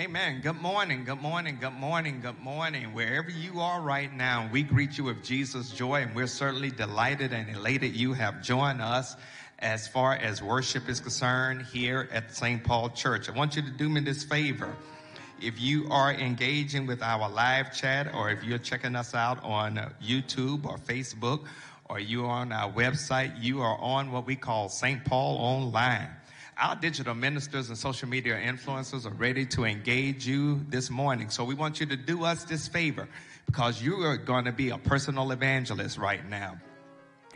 Amen. Good morning, good morning, good morning, good morning. Wherever you are right now, we greet you with Jesus' joy, and we're certainly delighted and elated you have joined us as far as worship is concerned here at St. Paul Church. I want you to do me this favor. If you are engaging with our live chat, or if you're checking us out on YouTube or Facebook, or you are on our website, you are on what we call St. Paul Online. Our digital ministers and social media influencers are ready to engage you this morning. So we want you to do us this favor because you are going to be a personal evangelist right now.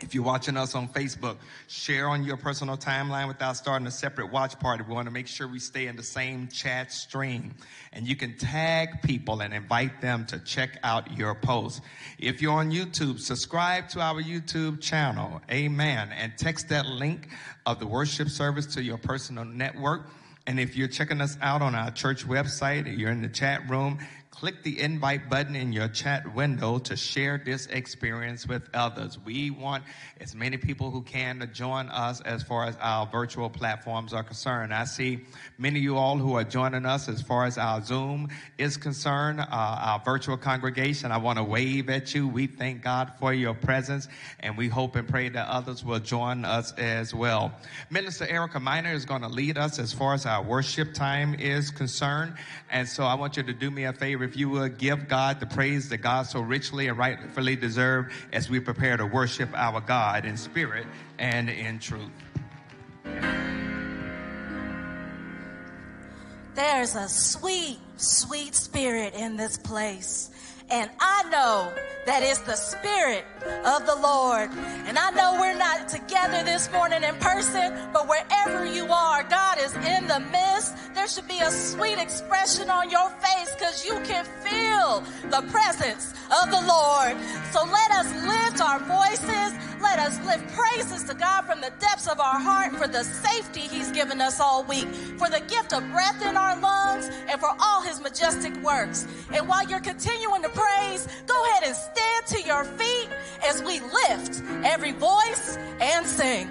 If you're watching us on Facebook, share on your personal timeline without starting a separate watch party. We want to make sure we stay in the same chat stream. And you can tag people and invite them to check out your post. If you're on YouTube, subscribe to our YouTube channel. Amen. And text that link of the worship service to your personal network. And if you're checking us out on our church website, you're in the chat room, click the invite button in your chat window to share this experience with others. We want as many people who can to join us as far as our virtual platforms are concerned. I see many of you all who are joining us as far as our Zoom is concerned, uh, our virtual congregation. I want to wave at you. We thank God for your presence and we hope and pray that others will join us as well. Minister Erica Miner is going to lead us as far as our worship time is concerned. And so I want you to do me a favor if you would give God the praise that God so richly and rightfully deserve as we prepare to worship our God in spirit and in truth. There's a sweet, sweet spirit in this place. And I know that is the Spirit of the Lord. And I know we're not together this morning in person, but wherever you are, God is in the midst. There should be a sweet expression on your face because you can feel the presence of the Lord. So let us lift our voices. Let us lift praises to God from the depths of our heart for the safety He's given us all week, for the gift of breath in our lungs, and for all His majestic works. And while you're continuing to praise, go ahead and stand to your feet as we lift every voice and sing.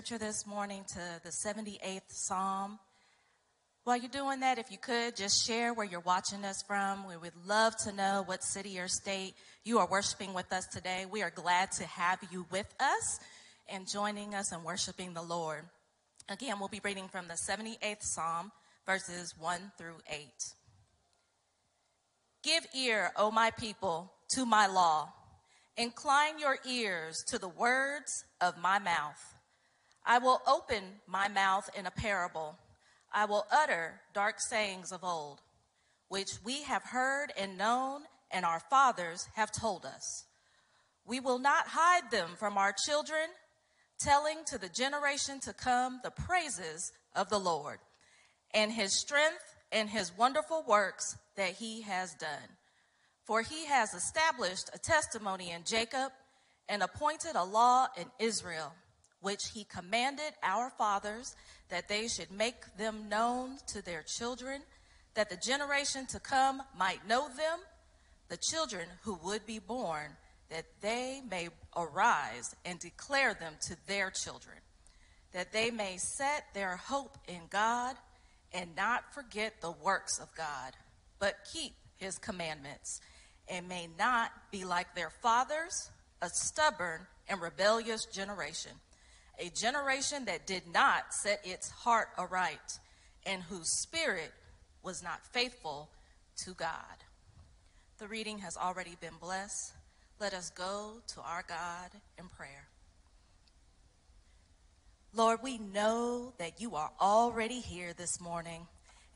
Scripture this morning to the 78th Psalm, while you're doing that, if you could just share where you're watching us from. We would love to know what city or state you are worshiping with us today. We are glad to have you with us and joining us in worshiping the Lord. Again, we'll be reading from the 78th Psalm, verses 1 through 8. Give ear, O my people, to my law. Incline your ears to the words of my mouth. I will open my mouth in a parable. I will utter dark sayings of old, which we have heard and known, and our fathers have told us. We will not hide them from our children, telling to the generation to come the praises of the Lord and his strength and his wonderful works that he has done. For he has established a testimony in Jacob and appointed a law in Israel, which he commanded our fathers that they should make them known to their children, that the generation to come might know them, the children who would be born, that they may arise and declare them to their children, that they may set their hope in God and not forget the works of God, but keep his commandments, and may not be like their fathers, a stubborn and rebellious generation, a generation that did not set its heart aright, and whose spirit was not faithful to God. The reading has already been blessed. Let us go to our God in prayer. Lord, we know that you are already here this morning.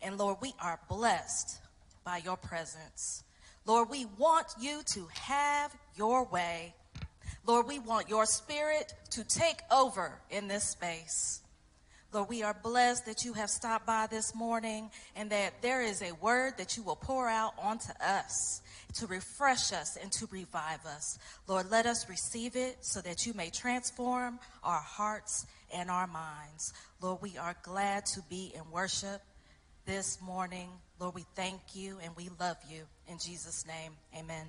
And Lord, we are blessed by your presence. Lord, we want you to have your way. Lord, we want your spirit to take over in this space. Lord, we are blessed that you have stopped by this morning and that there is a word that you will pour out onto us to refresh us and to revive us. Lord, let us receive it so that you may transform our hearts and our minds. Lord, we are glad to be in worship this morning. Lord, we thank you and we love you. In Jesus' name, amen.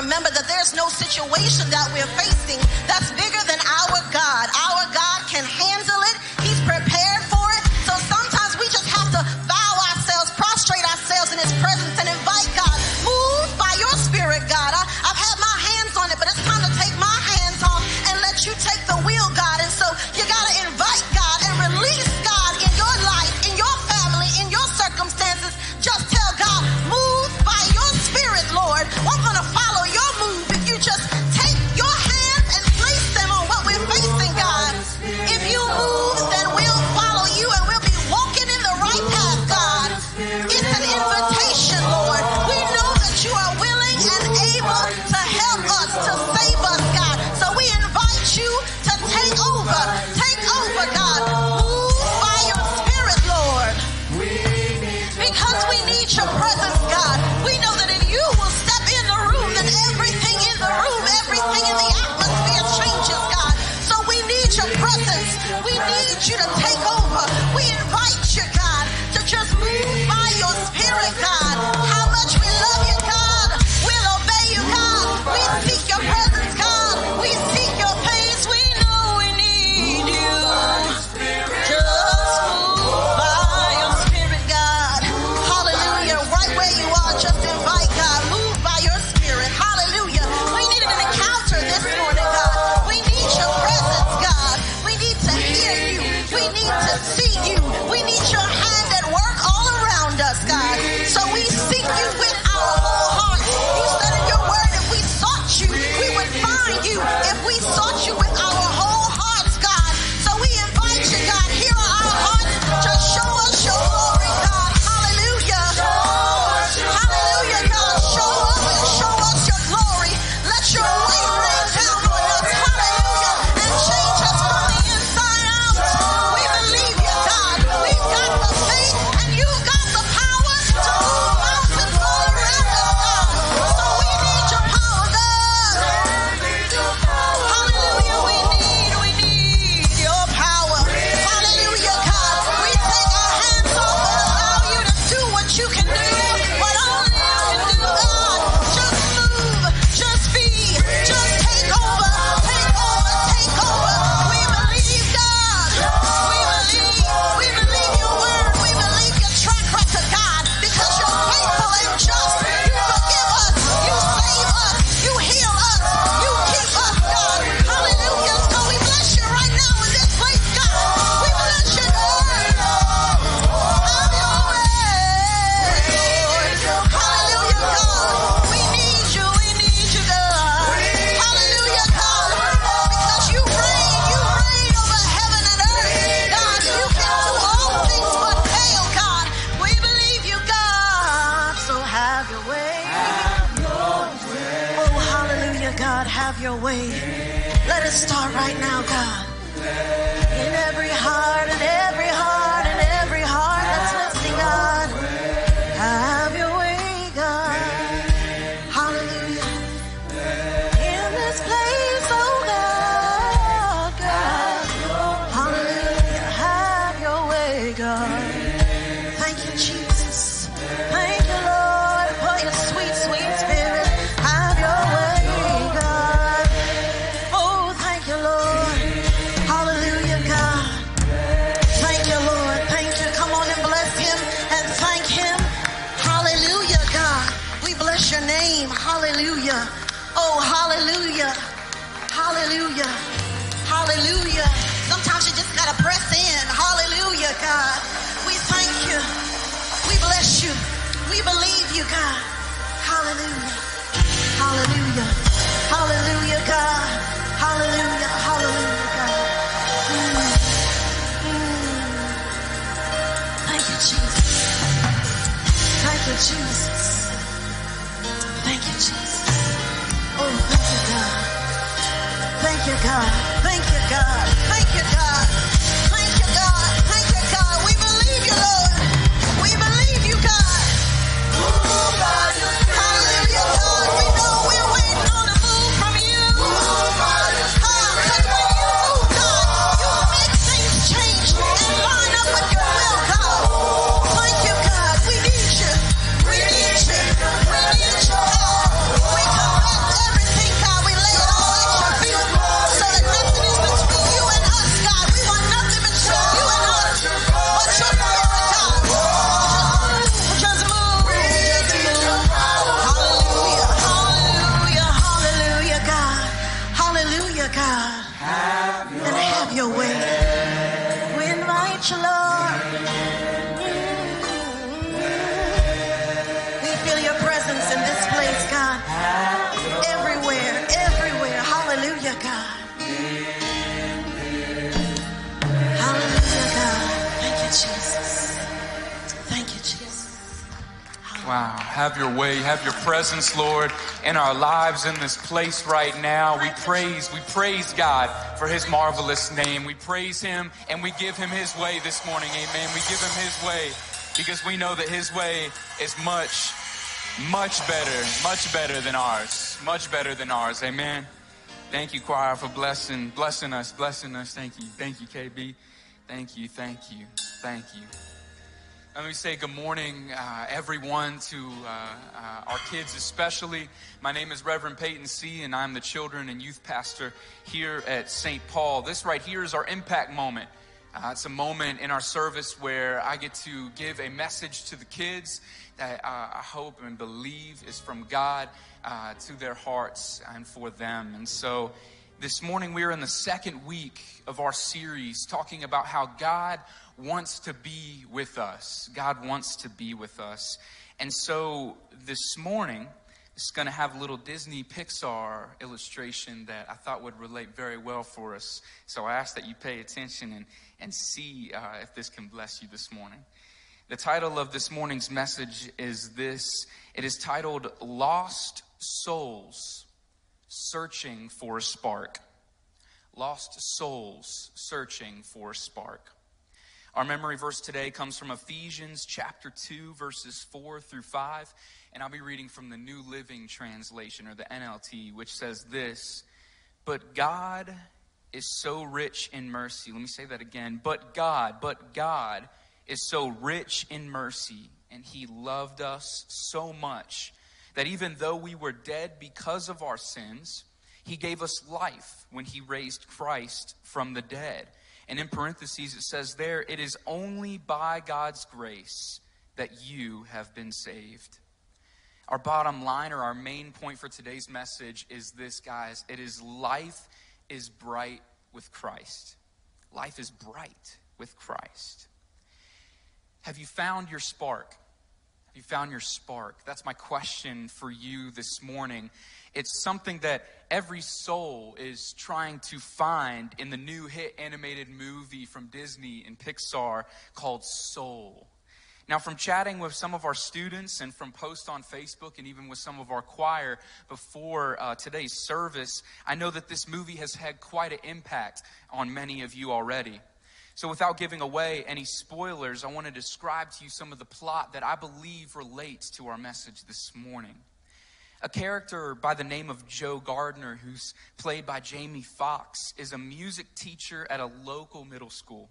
remember that there's no situation that we're facing that's bigger than our God. Our God can handle Lord, in our lives in this place right now. We praise, we praise God for his marvelous name. We praise him and we give him his way this morning. Amen. We give him his way because we know that his way is much, much better, much better than ours. Much better than ours. Amen. Thank you, choir, for blessing, blessing us, blessing us. Thank you. Thank you, KB. Thank you, thank you, thank you. Let me say good morning, uh, everyone, to uh, uh, our kids especially. My name is Reverend Peyton C., and I'm the children and youth pastor here at St. Paul. This right here is our impact moment. Uh, it's a moment in our service where I get to give a message to the kids that uh, I hope and believe is from God uh, to their hearts and for them. And so this morning we are in the second week of our series talking about how God wants to be with us. God wants to be with us. And so this morning, it's going to have a little Disney Pixar illustration that I thought would relate very well for us. So I ask that you pay attention and, and see uh, if this can bless you this morning. The title of this morning's message is this it is titled Lost Souls Searching for a Spark. Lost Souls Searching for a Spark. Our memory verse today comes from Ephesians chapter 2, verses 4 through 5. And I'll be reading from the New Living Translation or the NLT, which says this But God is so rich in mercy. Let me say that again. But God, but God is so rich in mercy, and He loved us so much that even though we were dead because of our sins, He gave us life when He raised Christ from the dead. And in parentheses, it says there, it is only by God's grace that you have been saved. Our bottom line or our main point for today's message is this, guys. It is life is bright with Christ. Life is bright with Christ. Have you found your spark? Have you found your spark? That's my question for you this morning. It's something that every soul is trying to find in the new hit animated movie from Disney and Pixar called Soul. Now, from chatting with some of our students and from posts on Facebook and even with some of our choir before uh, today's service, I know that this movie has had quite an impact on many of you already. So, without giving away any spoilers, I want to describe to you some of the plot that I believe relates to our message this morning. A character by the name of Joe Gardner, who's played by Jamie Foxx, is a music teacher at a local middle school.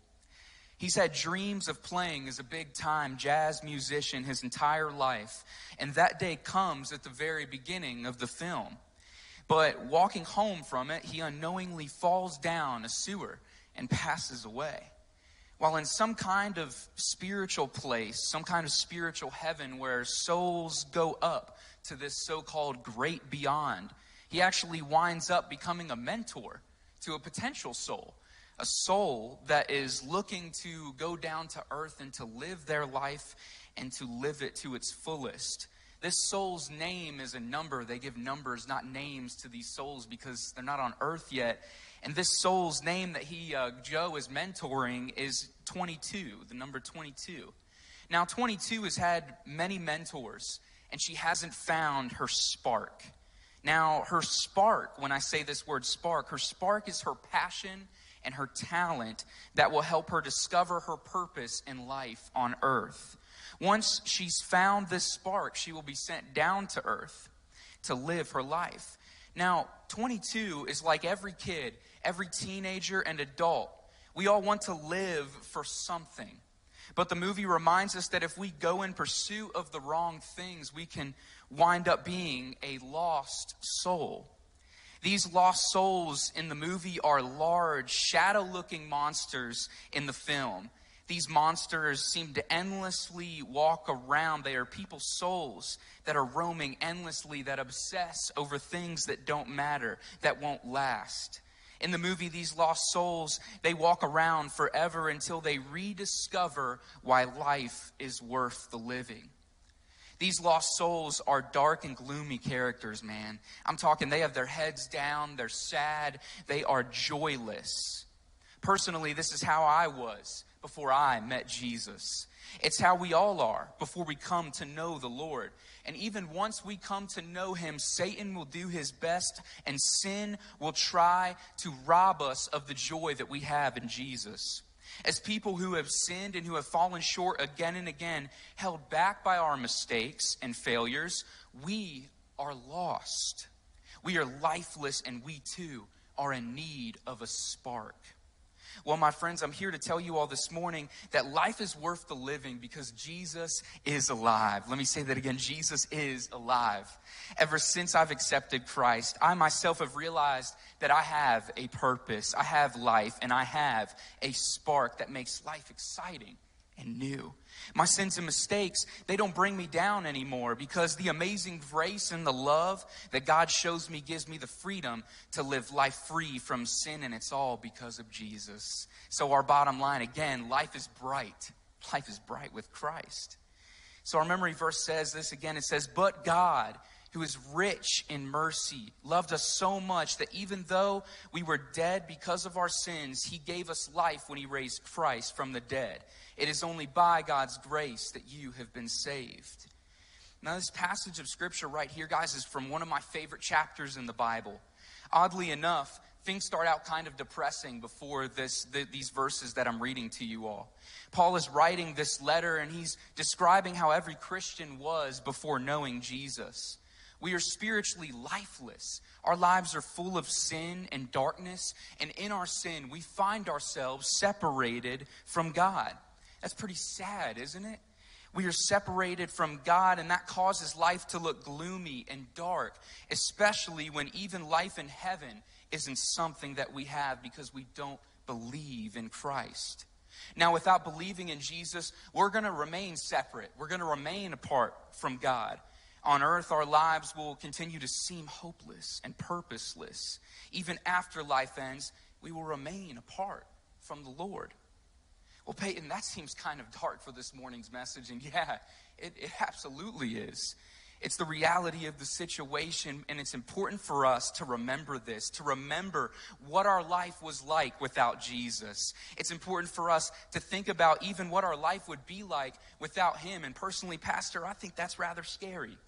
He's had dreams of playing as a big time jazz musician his entire life, and that day comes at the very beginning of the film. But walking home from it, he unknowingly falls down a sewer and passes away. While in some kind of spiritual place, some kind of spiritual heaven where souls go up to this so called great beyond, he actually winds up becoming a mentor to a potential soul, a soul that is looking to go down to earth and to live their life and to live it to its fullest. This soul's name is a number. They give numbers, not names, to these souls because they're not on earth yet. And this soul's name that he, uh, Joe, is mentoring is 22, the number 22. Now, 22 has had many mentors and she hasn't found her spark. Now, her spark, when I say this word spark, her spark is her passion and her talent that will help her discover her purpose in life on earth. Once she's found this spark, she will be sent down to earth to live her life. Now, 22 is like every kid, every teenager, and adult. We all want to live for something. But the movie reminds us that if we go in pursuit of the wrong things, we can wind up being a lost soul. These lost souls in the movie are large, shadow looking monsters in the film. These monsters seem to endlessly walk around. They are people's souls that are roaming endlessly, that obsess over things that don't matter, that won't last. In the movie, these lost souls, they walk around forever until they rediscover why life is worth the living. These lost souls are dark and gloomy characters, man. I'm talking, they have their heads down, they're sad, they are joyless. Personally, this is how I was before I met Jesus. It's how we all are before we come to know the Lord. And even once we come to know Him, Satan will do his best and sin will try to rob us of the joy that we have in Jesus. As people who have sinned and who have fallen short again and again, held back by our mistakes and failures, we are lost. We are lifeless and we too are in need of a spark. Well, my friends, I'm here to tell you all this morning that life is worth the living because Jesus is alive. Let me say that again Jesus is alive. Ever since I've accepted Christ, I myself have realized that I have a purpose, I have life, and I have a spark that makes life exciting and new. My sins and mistakes, they don't bring me down anymore because the amazing grace and the love that God shows me gives me the freedom to live life free from sin, and it's all because of Jesus. So, our bottom line again, life is bright. Life is bright with Christ. So, our memory verse says this again it says, But God, who is rich in mercy, loved us so much that even though we were dead because of our sins, he gave us life when he raised Christ from the dead. It is only by God's grace that you have been saved. Now, this passage of scripture right here, guys, is from one of my favorite chapters in the Bible. Oddly enough, things start out kind of depressing before this, the, these verses that I'm reading to you all. Paul is writing this letter and he's describing how every Christian was before knowing Jesus. We are spiritually lifeless. Our lives are full of sin and darkness, and in our sin, we find ourselves separated from God. That's pretty sad, isn't it? We are separated from God, and that causes life to look gloomy and dark, especially when even life in heaven isn't something that we have because we don't believe in Christ. Now, without believing in Jesus, we're going to remain separate. We're going to remain apart from God. On earth, our lives will continue to seem hopeless and purposeless. Even after life ends, we will remain apart from the Lord. Well, Peyton, that seems kind of dark for this morning's message. And yeah, it, it absolutely is. It's the reality of the situation, and it's important for us to remember this, to remember what our life was like without Jesus. It's important for us to think about even what our life would be like without Him. And personally, Pastor, I think that's rather scary.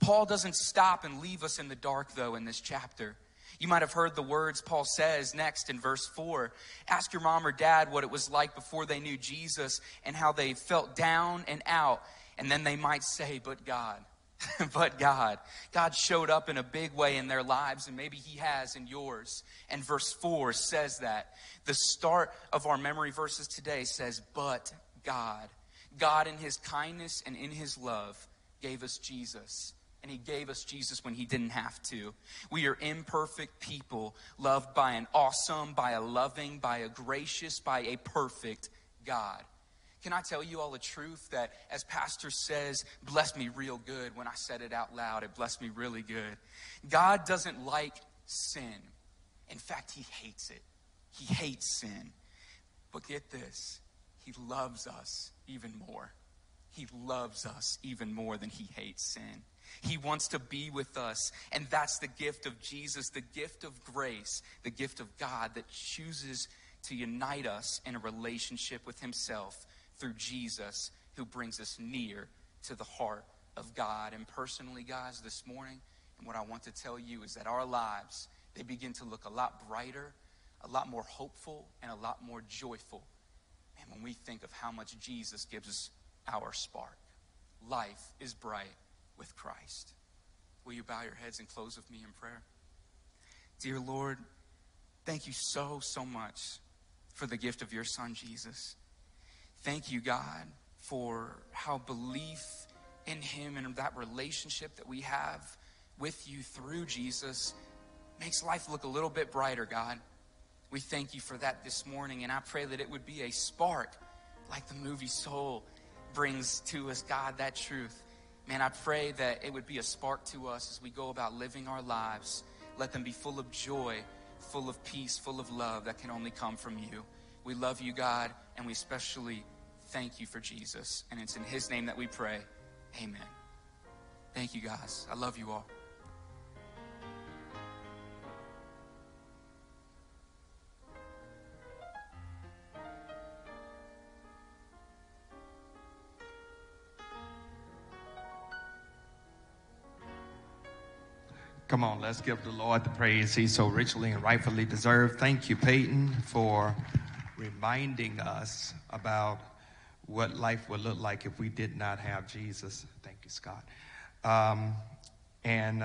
Paul doesn't stop and leave us in the dark, though, in this chapter. You might have heard the words Paul says next in verse 4. Ask your mom or dad what it was like before they knew Jesus and how they felt down and out. And then they might say, But God. but God. God showed up in a big way in their lives, and maybe He has in yours. And verse 4 says that. The start of our memory verses today says, But God. God, in His kindness and in His love, gave us Jesus and he gave us Jesus when he didn't have to. We are imperfect people, loved by an awesome, by a loving, by a gracious, by a perfect God. Can I tell you all the truth that, as Pastor says, blessed me real good when I said it out loud? It blessed me really good. God doesn't like sin. In fact, He hates it. He hates sin. But get this He loves us even more. He loves us even more than He hates sin. He wants to be with us. And that's the gift of Jesus, the gift of grace, the gift of God that chooses to unite us in a relationship with Himself through Jesus, who brings us near to the heart of God. And personally, guys, this morning, and what I want to tell you is that our lives, they begin to look a lot brighter, a lot more hopeful, and a lot more joyful. And when we think of how much Jesus gives us our spark, life is bright with Christ. Will you bow your heads and close with me in prayer? Dear Lord, thank you so, so much for the gift of your Son, Jesus. Thank you, God, for how belief in Him and that relationship that we have with you through Jesus makes life look a little bit brighter, God. We thank you for that this morning, and I pray that it would be a spark like the movie Soul brings to us, God, that truth. Man, I pray that it would be a spark to us as we go about living our lives. Let them be full of joy, full of peace, full of love that can only come from you. We love you, God, and we especially thank you for Jesus. And it's in his name that we pray. Amen. Thank you, guys. I love you all. Come on, let's give the Lord the praise he so richly and rightfully deserved. Thank you, Peyton, for reminding us about what life would look like if we did not have Jesus. Thank you, Scott. Um, and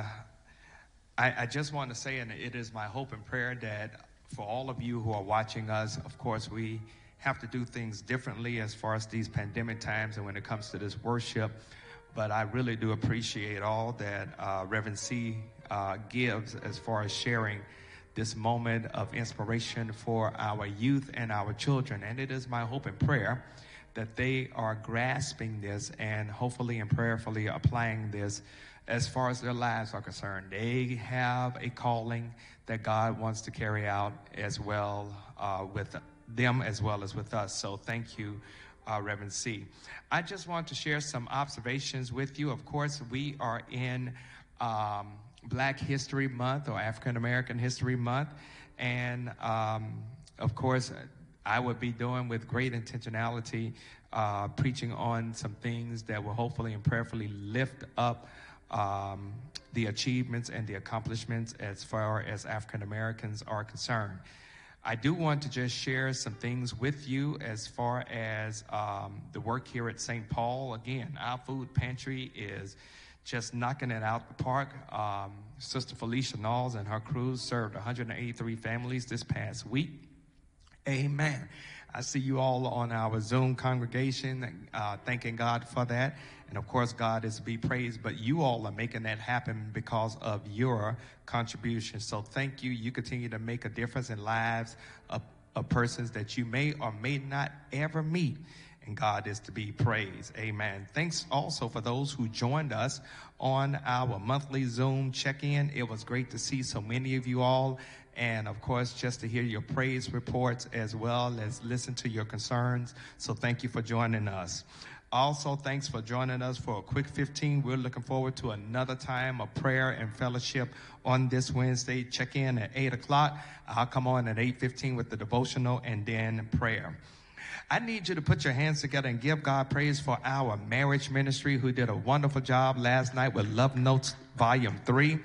I, I just want to say, and it is my hope and prayer that for all of you who are watching us, of course, we have to do things differently as far as these pandemic times and when it comes to this worship. But I really do appreciate all that uh, Reverend C uh, gives as far as sharing this moment of inspiration for our youth and our children. And it is my hope and prayer that they are grasping this and hopefully and prayerfully applying this as far as their lives are concerned. They have a calling that God wants to carry out as well uh, with them as well as with us. So thank you, uh, Reverend C. I just want to share some observations with you. Of course, we are in. Um, Black History Month or African American History Month. And um, of course, I would be doing with great intentionality, uh, preaching on some things that will hopefully and prayerfully lift up um, the achievements and the accomplishments as far as African Americans are concerned. I do want to just share some things with you as far as um, the work here at St. Paul. Again, our food pantry is just knocking it out the park. Um, Sister Felicia Knowles and her crew served 183 families this past week. Amen. I see you all on our Zoom congregation, uh, thanking God for that. And of course, God is to be praised, but you all are making that happen because of your contribution. So thank you. You continue to make a difference in lives of, of persons that you may or may not ever meet and God is to be praised. Amen. Thanks also for those who joined us on our monthly Zoom check in. It was great to see so many of you all. And of course, just to hear your praise reports as well as listen to your concerns. So thank you for joining us. Also, thanks for joining us for a quick 15. We're looking forward to another time of prayer and fellowship on this Wednesday. Check in at 8 o'clock. I'll come on at 8.15 with the devotional and then prayer. I need you to put your hands together and give God praise for our marriage ministry who did a wonderful job last night with Love Notes Volume 3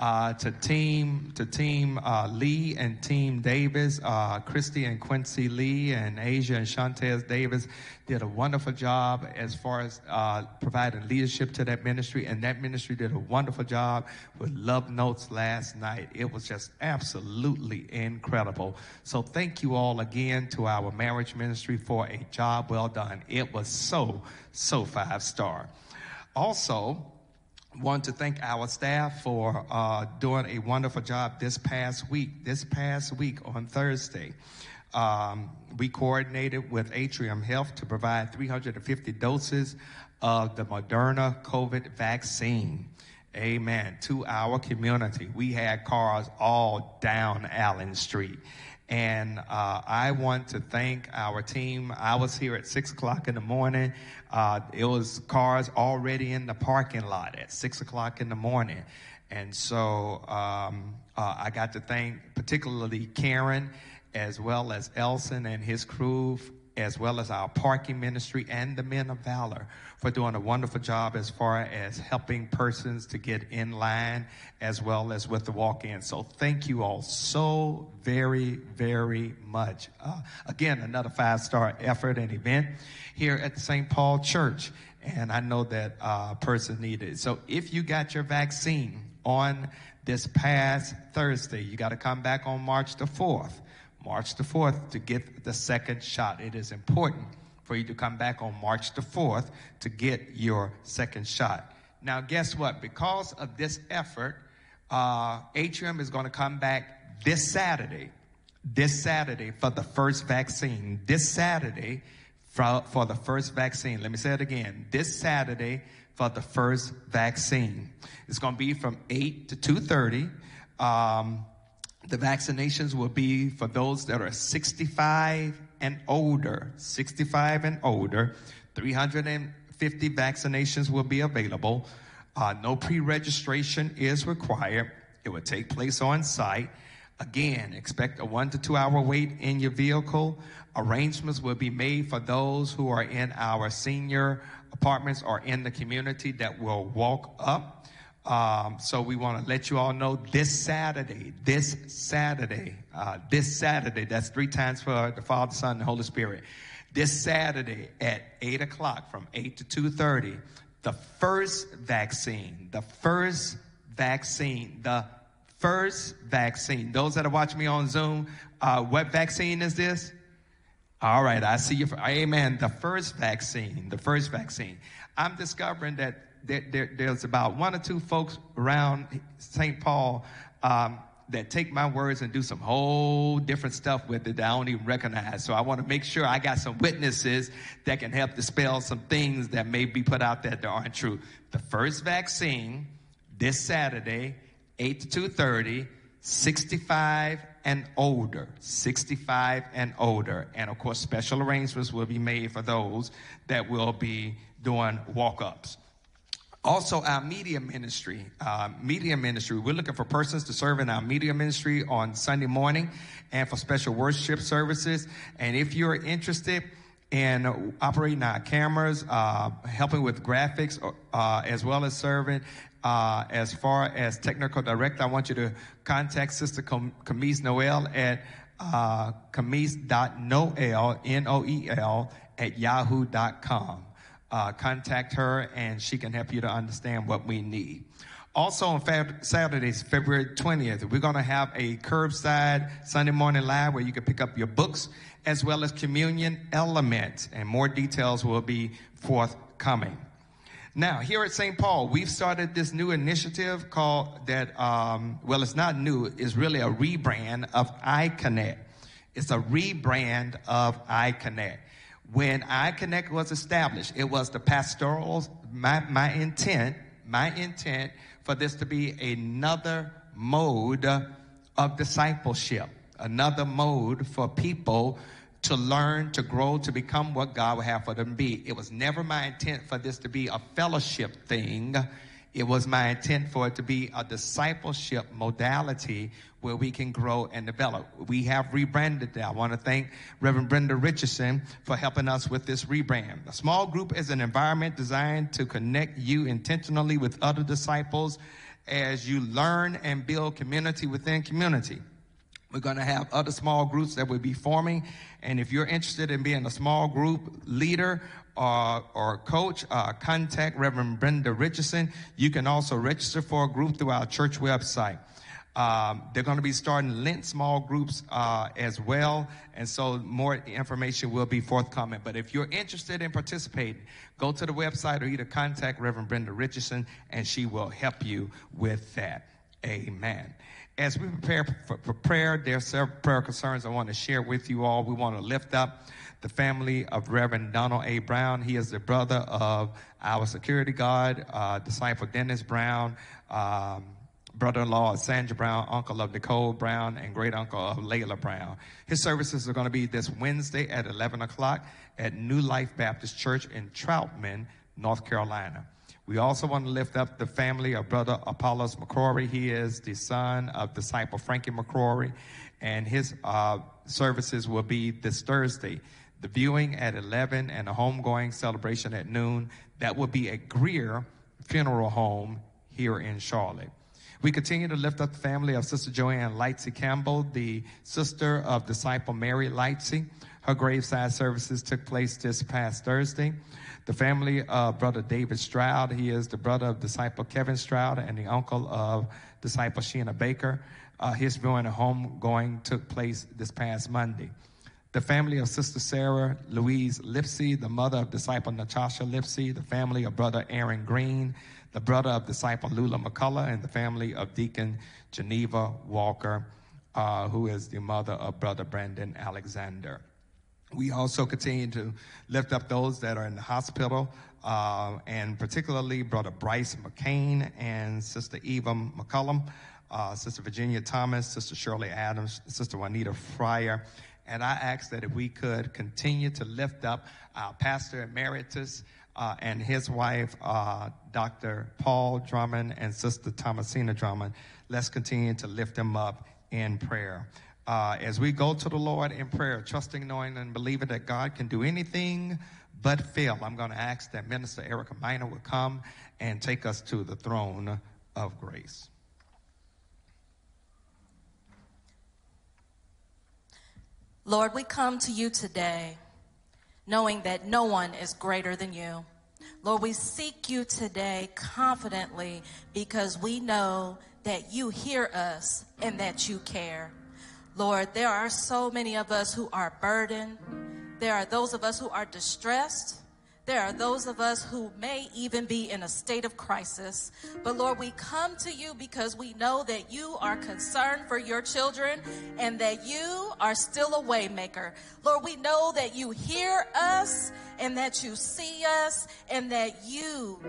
uh, to team to team uh, Lee and team Davis, uh, Christy and Quincy Lee and Asia and Shantez Davis did a wonderful job as far as uh, providing leadership to that ministry, and that ministry did a wonderful job with love notes last night. It was just absolutely incredible. So thank you all again to our marriage ministry for a job well done. It was so so five star. Also want to thank our staff for uh, doing a wonderful job this past week. This past week on Thursday, um, we coordinated with Atrium Health to provide 350 doses of the Moderna COVID vaccine. Amen. To our community. We had cars all down Allen Street. And uh, I want to thank our team. I was here at six o'clock in the morning. Uh, it was cars already in the parking lot at six o'clock in the morning. And so um, uh, I got to thank particularly Karen as well as Elson and his crew as well as our parking ministry and the men of valor for doing a wonderful job as far as helping persons to get in line as well as with the walk-in. So thank you all so very, very much. Uh, again, another five-star effort and event here at the St. Paul Church. And I know that uh, person needed. So if you got your vaccine on this past Thursday, you got to come back on March the 4th. March the 4th to get the second shot. It is important for you to come back on March the 4th to get your second shot. Now, guess what? Because of this effort, uh, Atrium is going to come back this Saturday, this Saturday for the first vaccine. This Saturday for, for the first vaccine. Let me say it again. This Saturday for the first vaccine. It's going to be from 8 to 2.30. Um, the vaccinations will be for those that are 65 and older. 65 and older. 350 vaccinations will be available. Uh, no pre registration is required. It will take place on site. Again, expect a one to two hour wait in your vehicle. Arrangements will be made for those who are in our senior apartments or in the community that will walk up. Um, so we want to let you all know this Saturday, this Saturday, uh, this Saturday, that's three times for the Father, Son, and Holy Spirit. This Saturday at 8 o'clock from 8 to 2.30, the first vaccine, the first vaccine, the first vaccine. Those that are watching me on Zoom, uh, what vaccine is this? All right, I see you. For, amen. The first vaccine, the first vaccine. I'm discovering that there, there, there's about one or two folks around St. Paul um, that take my words and do some whole different stuff with it that I don't even recognize. So I want to make sure I got some witnesses that can help dispel some things that may be put out there that aren't true. The first vaccine this Saturday 8 to 2.30, 65 and older, 65 and older. And of course, special arrangements will be made for those that will be doing walk-ups. Also, our media ministry, uh, media ministry, we're looking for persons to serve in our media ministry on Sunday morning and for special worship services. And if you're interested, in operating our cameras, uh, helping with graphics, uh, as well as serving uh, as far as technical director, I want you to contact Sister Camise Noel at uh, camise.noel, N-O-E-L, at yahoo.com. Uh, contact her and she can help you to understand what we need. Also on Saturdays, February 20th, we're going to have a curbside Sunday morning live where you can pick up your books as well as communion elements and more details will be forthcoming. Now, here at St. Paul, we've started this new initiative called that, um, well, it's not new, it's really a rebrand of iConnect. It's a rebrand of iConnect. When I Connect was established, it was the pastoral, my, my intent, my intent for this to be another mode of discipleship, another mode for people to learn, to grow, to become what God would have for them to be. It was never my intent for this to be a fellowship thing. It was my intent for it to be a discipleship modality where we can grow and develop. We have rebranded that. I want to thank Reverend Brenda Richardson for helping us with this rebrand. A small group is an environment designed to connect you intentionally with other disciples as you learn and build community within community. We're going to have other small groups that will be forming. And if you're interested in being a small group leader or, or coach, uh, contact Reverend Brenda Richardson. You can also register for a group through our church website. Um, they're going to be starting Lent small groups uh, as well, and so more information will be forthcoming. But if you're interested in participating, go to the website or either contact Reverend Brenda Richardson, and she will help you with that. Amen. As we prepare for, for prayer, there are several prayer concerns I want to share with you all. We want to lift up the family of Reverend Donald A. Brown. He is the brother of our security guard, uh, disciple Dennis Brown, um, brother-in-law of Sandra Brown, uncle of Nicole Brown, and great uncle of Layla Brown. His services are going to be this Wednesday at 11 o'clock at New Life Baptist Church in Troutman, North Carolina. We also want to lift up the family of Brother Apollos McCrory. He is the son of disciple Frankie McCrory, and his uh, services will be this Thursday. The viewing at 11 and a homegoing celebration at noon. That will be at Greer Funeral Home here in Charlotte. We continue to lift up the family of Sister Joanne Lightsey Campbell, the sister of disciple Mary Lightsey. Her graveside services took place this past Thursday. The family of Brother David Stroud, he is the brother of disciple Kevin Stroud and the uncle of disciple Sheena Baker. Uh, his viewing and homegoing took place this past Monday. The family of Sister Sarah Louise Lipsy, the mother of disciple Natasha Lipsy, the family of Brother Aaron Green, the brother of disciple Lula McCullough, and the family of Deacon Geneva Walker, uh, who is the mother of Brother Brandon Alexander. We also continue to lift up those that are in the hospital, uh, and particularly Brother Bryce McCain and Sister Eva McCullum, uh, Sister Virginia Thomas, Sister Shirley Adams, Sister Juanita Fryer. And I ask that if we could continue to lift up our Pastor Emeritus, uh, and his wife, uh, Dr. Paul Drummond, and Sister Thomasina Drummond. Let's continue to lift them up in prayer. Uh, as we go to the Lord in prayer, trusting, knowing, and believing that God can do anything but fail, I'm going to ask that Minister Erica Minor would come and take us to the throne of grace. Lord, we come to you today knowing that no one is greater than you. Lord, we seek you today confidently because we know that you hear us and that you care. Lord, there are so many of us who are burdened. There are those of us who are distressed. There are those of us who may even be in a state of crisis. But Lord, we come to you because we know that you are concerned for your children and that you are still a waymaker. Lord, we know that you hear us and that you see us and that you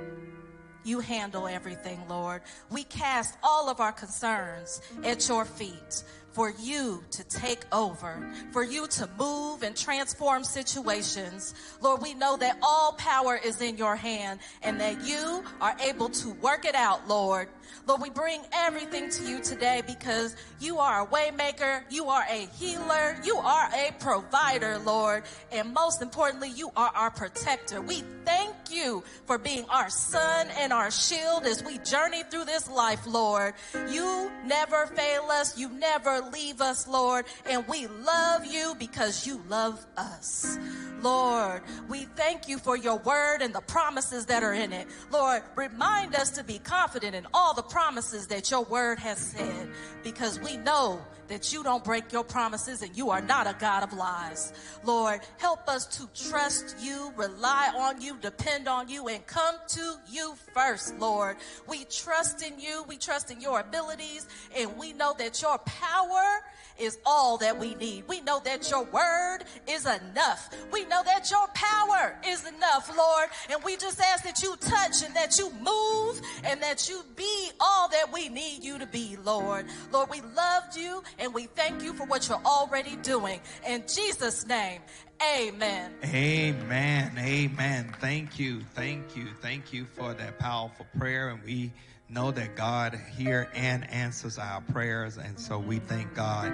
you handle everything, Lord. We cast all of our concerns at your feet for you to take over, for you to move and transform situations. Lord, we know that all power is in your hand and that you are able to work it out, Lord. Lord, we bring everything to you today because you are a waymaker, you are a healer, you are a provider, Lord, and most importantly, you are our protector. We thank you for being our sun and our shield as we journey through this life, Lord. You never fail us, you never leave us, Lord, and we love you because you love us. Lord, we thank you for your word and the promises that are in it. Lord, remind us to be confident in all the promises that your word has said because we know that you don't break your promises and you are not a God of lies. Lord, help us to trust you, rely on you, depend on you, and come to you first, Lord. We trust in you, we trust in your abilities, and we know that your power is all that we need. We know that your word is enough. We know that your power is enough, Lord. And we just ask that you touch and that you move and that you be all that we need you to be, Lord. Lord, we loved you and we thank you for what you're already doing. In Jesus' name, amen. Amen. Amen. Thank you. Thank you. Thank you for that powerful prayer. And we know that God hears and answers our prayers. And so we thank God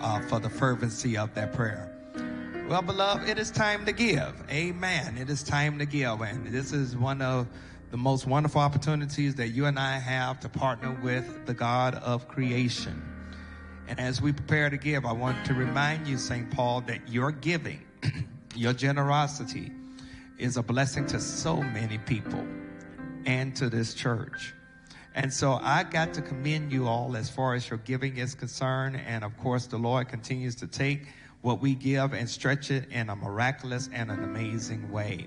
uh, for the fervency of that prayer. Well, beloved, it is time to give. Amen. It is time to give. And this is one of the most wonderful opportunities that you and I have to partner with the God of creation. And as we prepare to give, I want to remind you, St. Paul, that your giving, your generosity is a blessing to so many people and to this church. And so I got to commend you all as far as your giving is concerned. And of course, the Lord continues to take what we give and stretch it in a miraculous and an amazing way.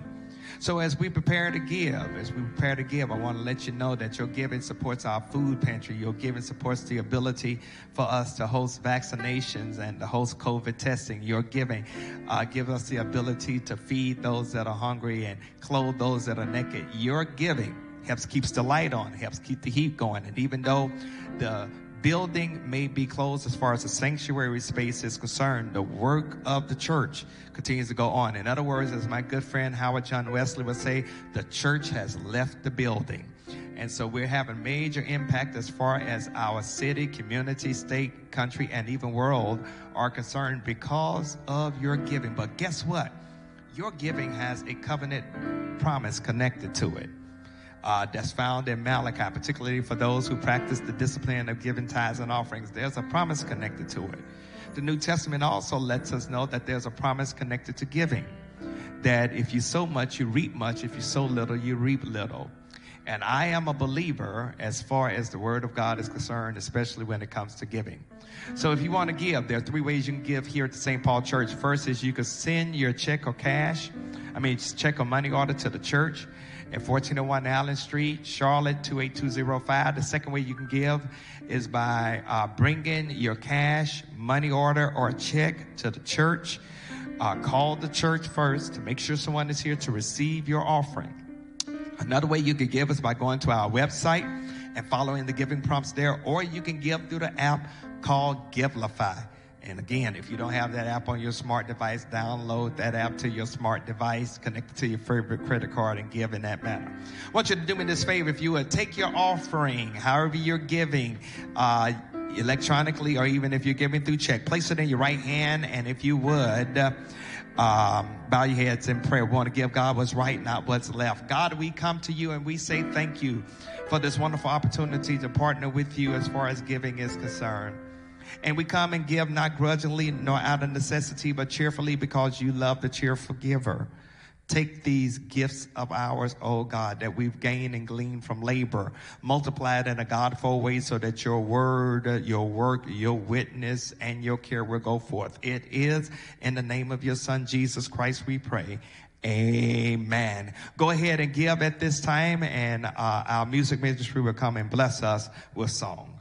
So as we prepare to give, as we prepare to give, I want to let you know that your giving supports our food pantry. Your giving supports the ability for us to host vaccinations and to host COVID testing. Your giving uh, gives us the ability to feed those that are hungry and clothe those that are naked. Your giving helps keeps the light on, helps keep the heat going. And even though the building may be closed as far as the sanctuary space is concerned, the work of the church continues to go on. In other words, as my good friend Howard John Wesley would say, the church has left the building. And so we're having major impact as far as our city, community, state, country, and even world are concerned because of your giving. But guess what? Your giving has a covenant promise connected to it uh, that's found in Malachi, particularly for those who practice the discipline of giving tithes and offerings. There's a promise connected to it. The New Testament also lets us know that there's a promise connected to giving. That if you sow much, you reap much. If you sow little, you reap little. And I am a believer as far as the Word of God is concerned, especially when it comes to giving. So if you want to give, there are three ways you can give here at the St. Paul Church. First is you can send your check or cash, I mean, check or money order to the church at 1401 Allen Street, Charlotte 28205. The second way you can give is by uh, bringing your cash, money order, or a check to the church. Uh, call the church first to make sure someone is here to receive your offering. Another way you can give is by going to our website and following the giving prompts there, or you can give through the app called Givelify. And again, if you don't have that app on your smart device, download that app to your smart device, connect it to your favorite credit card, and give in that manner. I want you to do me this favor. If you would take your offering, however you're giving, uh, electronically or even if you're giving through check, place it in your right hand. And if you would, um, bow your heads in prayer. We want to give God what's right, not what's left. God, we come to you and we say thank you for this wonderful opportunity to partner with you as far as giving is concerned. And we come and give not grudgingly nor out of necessity, but cheerfully because you love the cheerful giver. Take these gifts of ours, oh God, that we've gained and gleaned from labor, multiply it in a Godful way so that your word, your work, your witness, and your care will go forth. It is in the name of your son, Jesus Christ, we pray. Amen. Go ahead and give at this time, and uh, our music ministry will come and bless us with song.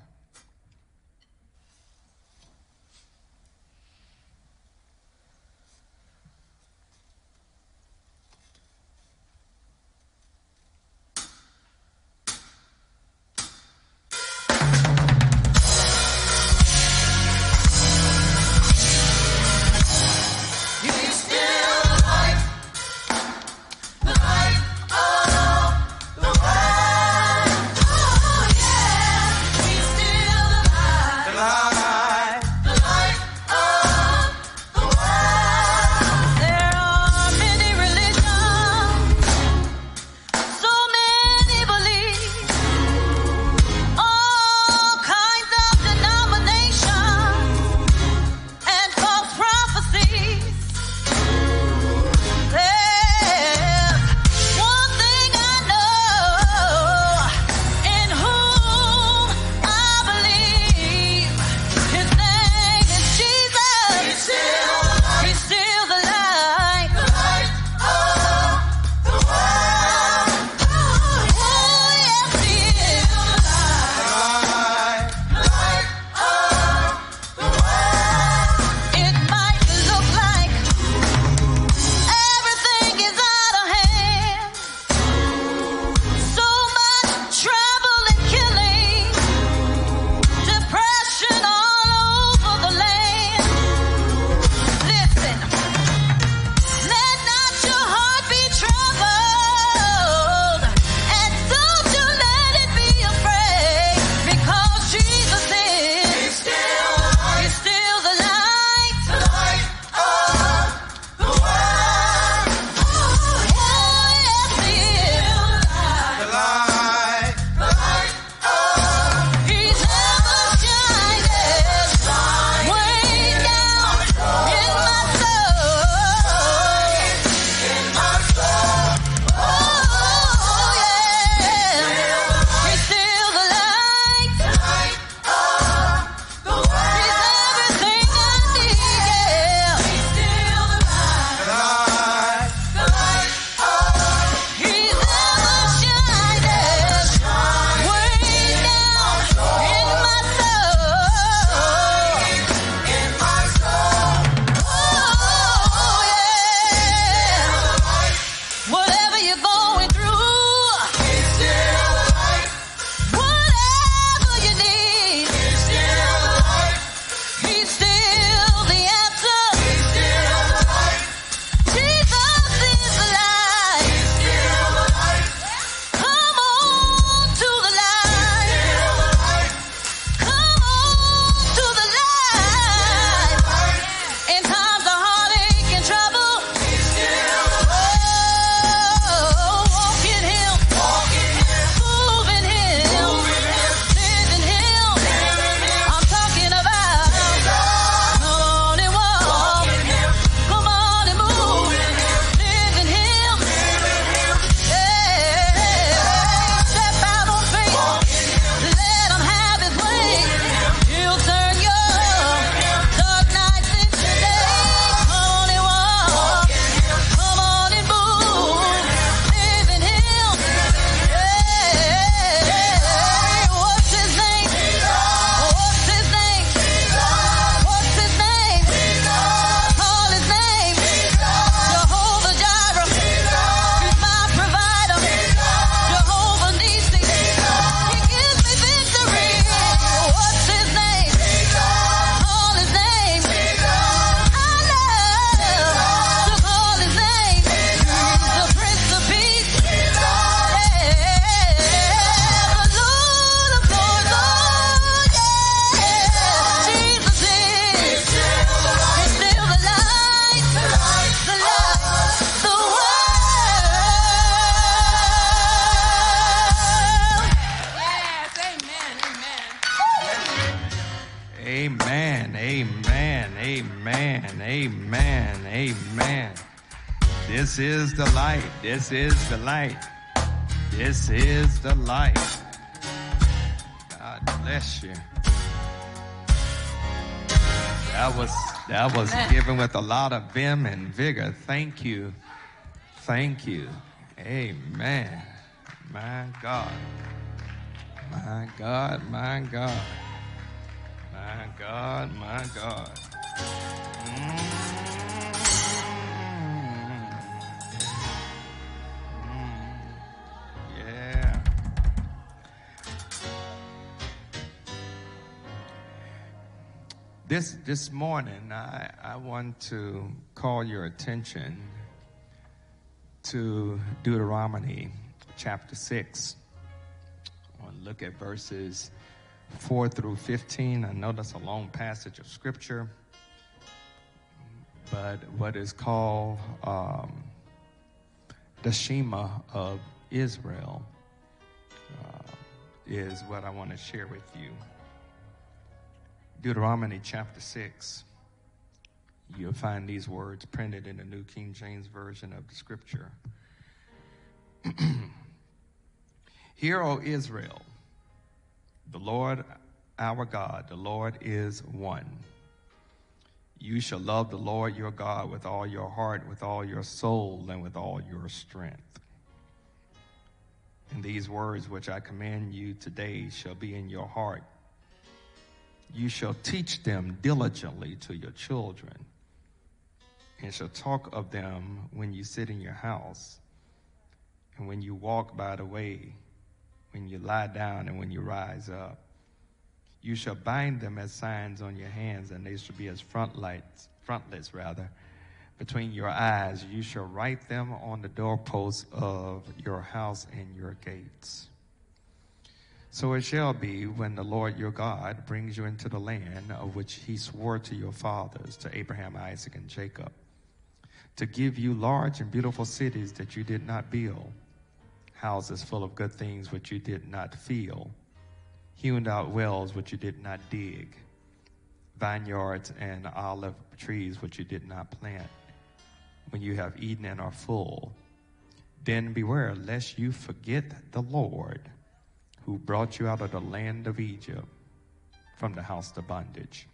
Is the light. This is the light. This is the light. God bless you. That was that was given with a lot of vim and vigor. Thank you. Thank you. Amen. My God. My God, my God. My God, my God. Mm. This this morning I, I want to call your attention to Deuteronomy chapter 6. I want to look at verses 4 through 15. I know that's a long passage of scripture, but what is called um, the Shema of Israel uh, is what I want to share with you. Deuteronomy chapter 6. You'll find these words printed in the New King James Version of the scripture. Hear, O Israel, the Lord our God, the Lord is one. You shall love the Lord your God with all your heart, with all your soul, and with all your strength. And these words which I command you today shall be in your heart. You shall teach them diligently to your children, and shall talk of them when you sit in your house, and when you walk by the way, when you lie down, and when you rise up. You shall bind them as signs on your hands, and they shall be as frontlights, frontlets rather, between your eyes. You shall write them on the doorposts of your house and your gates. So it shall be when the Lord your God brings you into the land of which he swore to your fathers, to Abraham, Isaac, and Jacob, to give you large and beautiful cities that you did not build, houses full of good things which you did not fill hewn out wells which you did not dig, vineyards and olive trees which you did not plant. When you have eaten and are full, then beware lest you forget the Lord who brought you out of the land of Egypt from the house of bondage.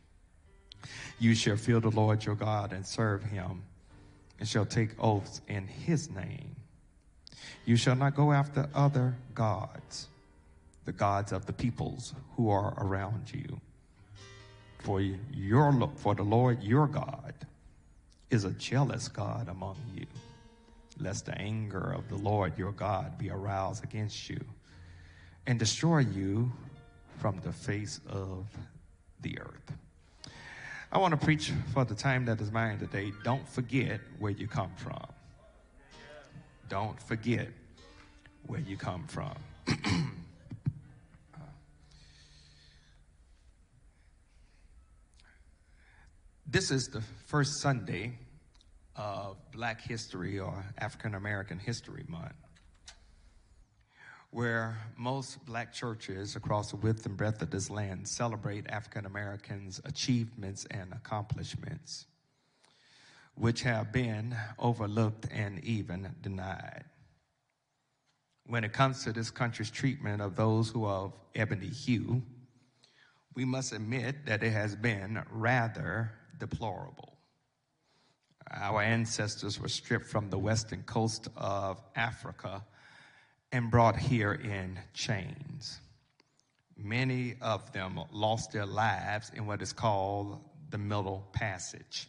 You shall fear the Lord your God and serve him, and shall take oaths in his name. You shall not go after other gods the gods of the peoples who are around you. For your for the Lord your God is a jealous God among you, lest the anger of the Lord your God be aroused against you and destroy you from the face of the earth. I want to preach for the time that is mine today. Don't forget where you come from. Don't forget where you come from. This is the first Sunday of Black History or African American History Month, where most black churches across the width and breadth of this land celebrate African Americans' achievements and accomplishments, which have been overlooked and even denied. When it comes to this country's treatment of those who are of ebony hue, we must admit that it has been rather deplorable. Our ancestors were stripped from the western coast of Africa and brought here in chains. Many of them lost their lives in what is called the Middle Passage.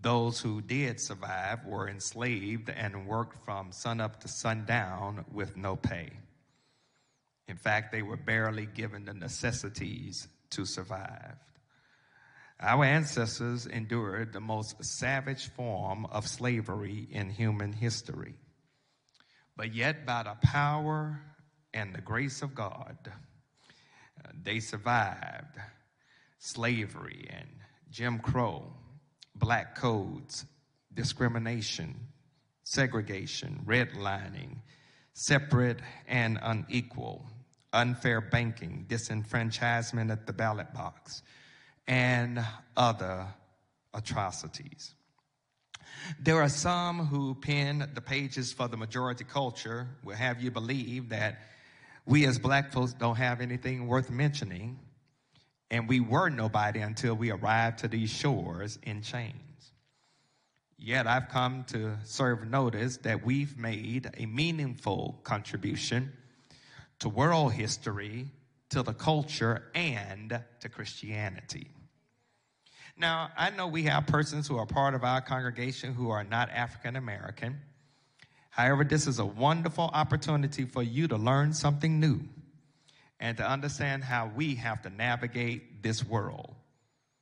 Those who did survive were enslaved and worked from sunup to sundown with no pay. In fact, they were barely given the necessities to survive. Our ancestors endured the most savage form of slavery in human history. But yet, by the power and the grace of God, uh, they survived slavery and Jim Crow, black codes, discrimination, segregation, redlining, separate and unequal, unfair banking, disenfranchisement at the ballot box and other atrocities. There are some who pen the pages for the majority culture will have you believe that we as black folks don't have anything worth mentioning, and we were nobody until we arrived to these shores in chains. Yet I've come to serve notice that we've made a meaningful contribution to world history, to the culture, and to Christianity. Now, I know we have persons who are part of our congregation who are not African American. However, this is a wonderful opportunity for you to learn something new and to understand how we have to navigate this world.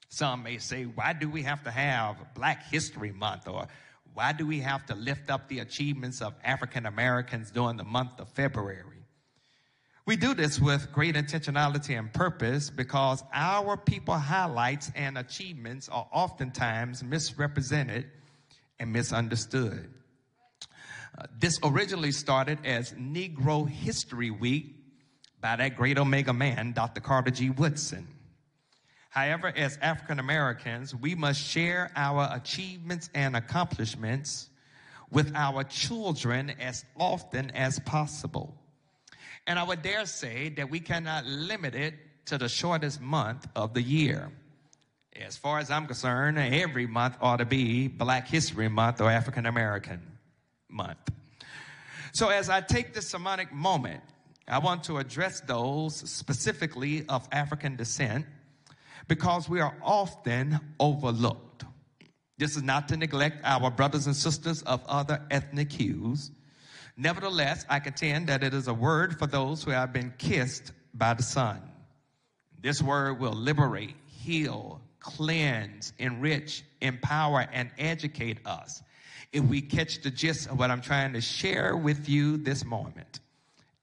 Some may say, why do we have to have Black History Month? Or why do we have to lift up the achievements of African Americans during the month of February? We do this with great intentionality and purpose because our people highlights and achievements are oftentimes misrepresented and misunderstood. Uh, this originally started as Negro History Week by that great Omega man, Dr. Carter G. Woodson. However, as African Americans, we must share our achievements and accomplishments with our children as often as possible. And I would dare say that we cannot limit it to the shortest month of the year. As far as I'm concerned, every month ought to be Black History Month or African American Month. So, as I take this sermonic moment, I want to address those specifically of African descent because we are often overlooked. This is not to neglect our brothers and sisters of other ethnic hues, Nevertheless, I contend that it is a word for those who have been kissed by the sun. This word will liberate, heal, cleanse, enrich, empower, and educate us if we catch the gist of what I'm trying to share with you this moment.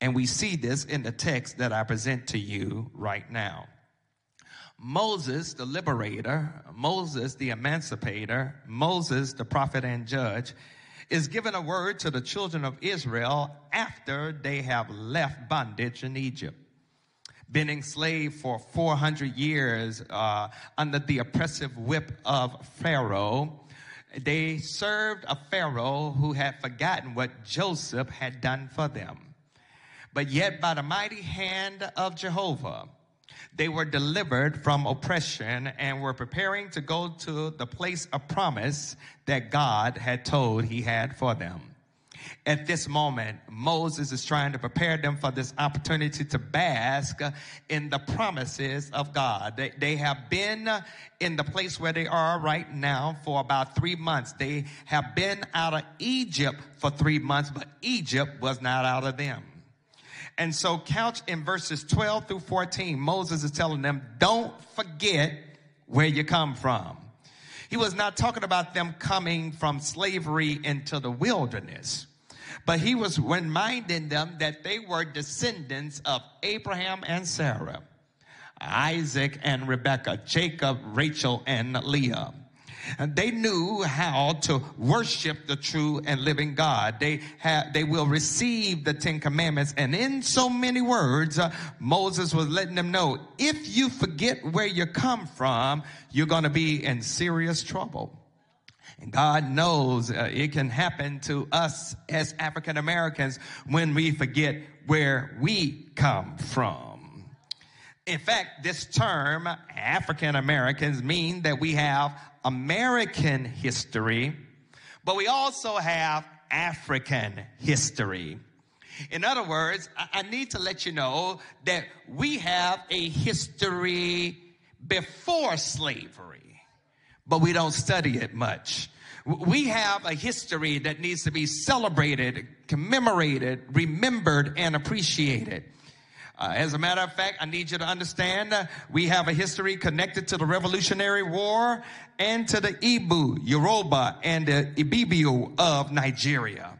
And we see this in the text that I present to you right now. Moses, the liberator, Moses, the emancipator, Moses, the prophet and judge, is given a word to the children of Israel after they have left bondage in Egypt. Been enslaved for 400 years uh, under the oppressive whip of Pharaoh. They served a Pharaoh who had forgotten what Joseph had done for them. But yet, by the mighty hand of Jehovah, they were delivered from oppression and were preparing to go to the place of promise that God had told he had for them. At this moment, Moses is trying to prepare them for this opportunity to bask in the promises of God. They, they have been in the place where they are right now for about three months. They have been out of Egypt for three months, but Egypt was not out of them. And so, couch in verses 12 through 14, Moses is telling them, don't forget where you come from. He was not talking about them coming from slavery into the wilderness, but he was reminding them that they were descendants of Abraham and Sarah, Isaac and Rebekah, Jacob, Rachel, and Leah. And they knew how to worship the true and living God. They they will receive the Ten Commandments. And in so many words, uh, Moses was letting them know, if you forget where you come from, you're going to be in serious trouble. And God knows uh, it can happen to us as African Americans when we forget where we come from. In fact, this term, African Americans, mean that we have American history, but we also have African history. In other words, I need to let you know that we have a history before slavery, but we don't study it much. We have a history that needs to be celebrated, commemorated, remembered, and appreciated. Uh, as a matter of fact, I need you to understand uh, we have a history connected to the Revolutionary War and to the Igbo, Yoruba, and the Ibibio of Nigeria.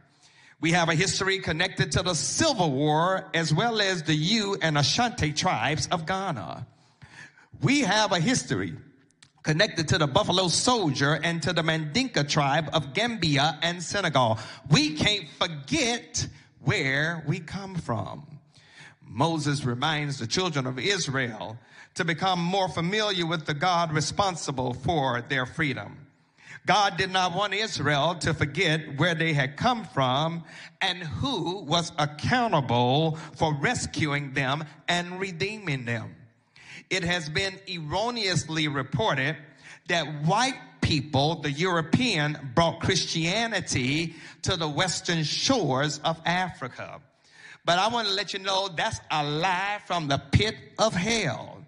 We have a history connected to the Civil War as well as the Ewe and Ashanti tribes of Ghana. We have a history connected to the Buffalo Soldier and to the Mandinka tribe of Gambia and Senegal. We can't forget where we come from. Moses reminds the children of Israel to become more familiar with the God responsible for their freedom. God did not want Israel to forget where they had come from and who was accountable for rescuing them and redeeming them. It has been erroneously reported that white people, the European, brought Christianity to the western shores of Africa. But I want to let you know that's a lie from the pit of hell.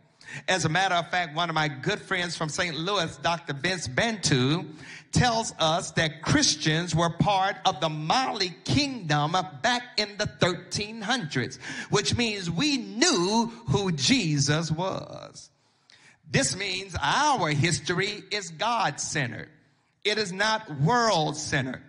As a matter of fact, one of my good friends from St. Louis, Dr. Vince Bantu, tells us that Christians were part of the Mali kingdom back in the 1300s, which means we knew who Jesus was. This means our history is God centered. It is not world centered.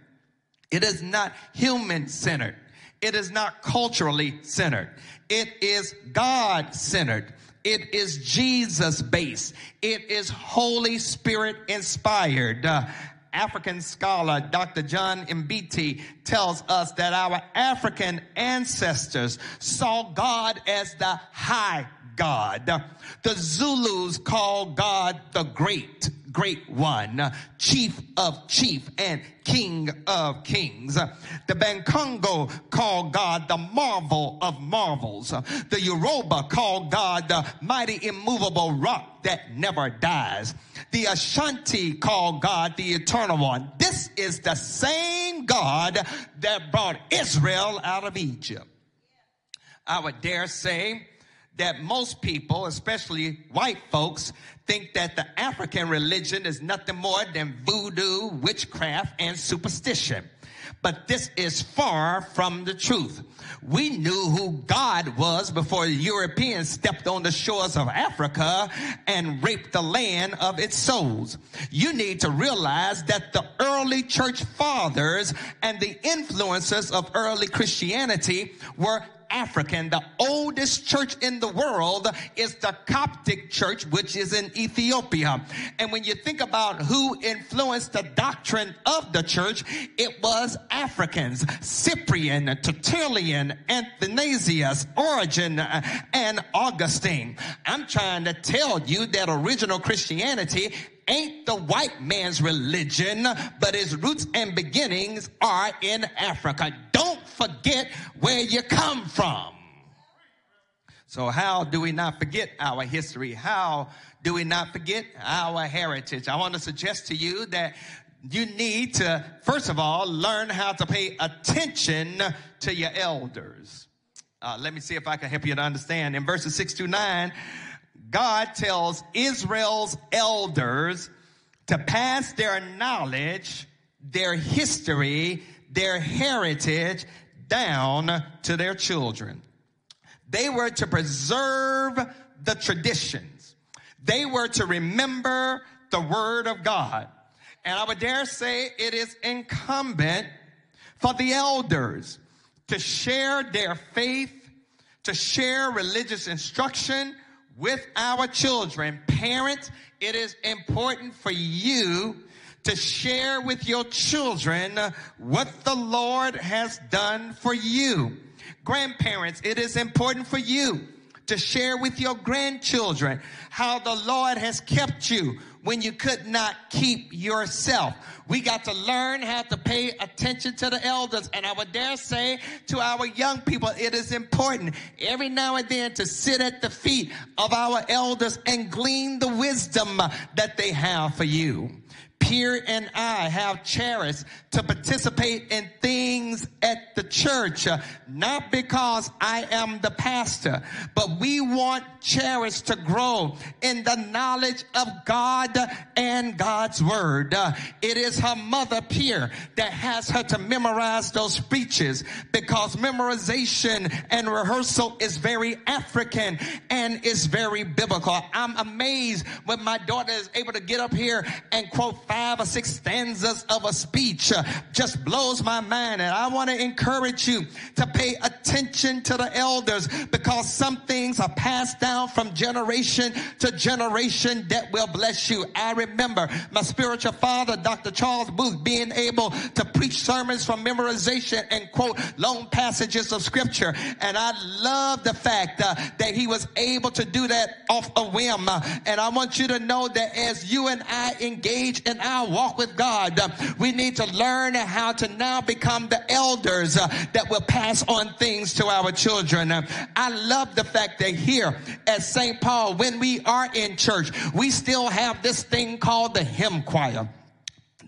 It is not human centered. It is not culturally centered. It is God centered. It is Jesus based. It is Holy Spirit inspired. Uh, African scholar Dr. John Mbiti tells us that our African ancestors saw God as the high God. The Zulus call God the great, great one, chief of chief and king of kings. The Bakongo call God the marvel of marvels. The Yoruba call God the mighty immovable rock that never dies. The Ashanti call God the eternal one. This is the same God that brought Israel out of Egypt. I would dare say that most people, especially white folks, think that the African religion is nothing more than voodoo, witchcraft, and superstition. But this is far from the truth. We knew who God was before Europeans stepped on the shores of Africa and raped the land of its souls. You need to realize that the early church fathers and the influences of early Christianity were African. The oldest church in the world is the Coptic church, which is in Ethiopia. And when you think about who influenced the doctrine of the church, it was Africans. Cyprian, Tertullian, Athanasius, Origen, and Augustine. I'm trying to tell you that original Christianity ain't the white man's religion, but its roots and beginnings are in Africa. Don't forget where you come from. So, how do we not forget our history? How do we not forget our heritage? I want to suggest to you that you need to, first of all, learn how to pay attention to your elders. Uh, let me see if I can help you to understand. In verses 6 to 9, God tells Israel's elders to pass their knowledge, their history, their heritage down to their children. They were to preserve the traditions. They were to remember the word of God. And I would dare say it is incumbent for the elders to share their faith, to share religious instruction with our children. Parents, it is important for you to share with your children what the Lord has done for you. Grandparents, it is important for you to share with your grandchildren how the Lord has kept you when you could not keep yourself. We got to learn how to pay attention to the elders. And I would dare say to our young people, it is important every now and then to sit at the feet of our elders and glean the wisdom that they have for you. Pierre and I have cherished to participate in things at the church, uh, not because I am the pastor, but we want Cherish to grow in the knowledge of God and God's word. Uh, it is her mother, Pierre, that has her to memorize those speeches because memorization and rehearsal is very African and is very biblical. I'm amazed when my daughter is able to get up here and quote five or six stanzas of a speech uh, just blows my mind. And I want to encourage you to pay attention to the elders because some things are passed down from generation to generation that will bless you. I remember my spiritual father, Dr. Charles Booth, being able to preach sermons from memorization and quote long passages of scripture. And I love the fact uh, that he was able to do that off a whim. Uh, and I want you to know that as you and I engage in our walk with God, uh, we need to learn how to now become the elders uh, that will pass on things to our children. Uh, I love the fact that here at St. Paul, when we are in church, we still have this thing called the hymn choir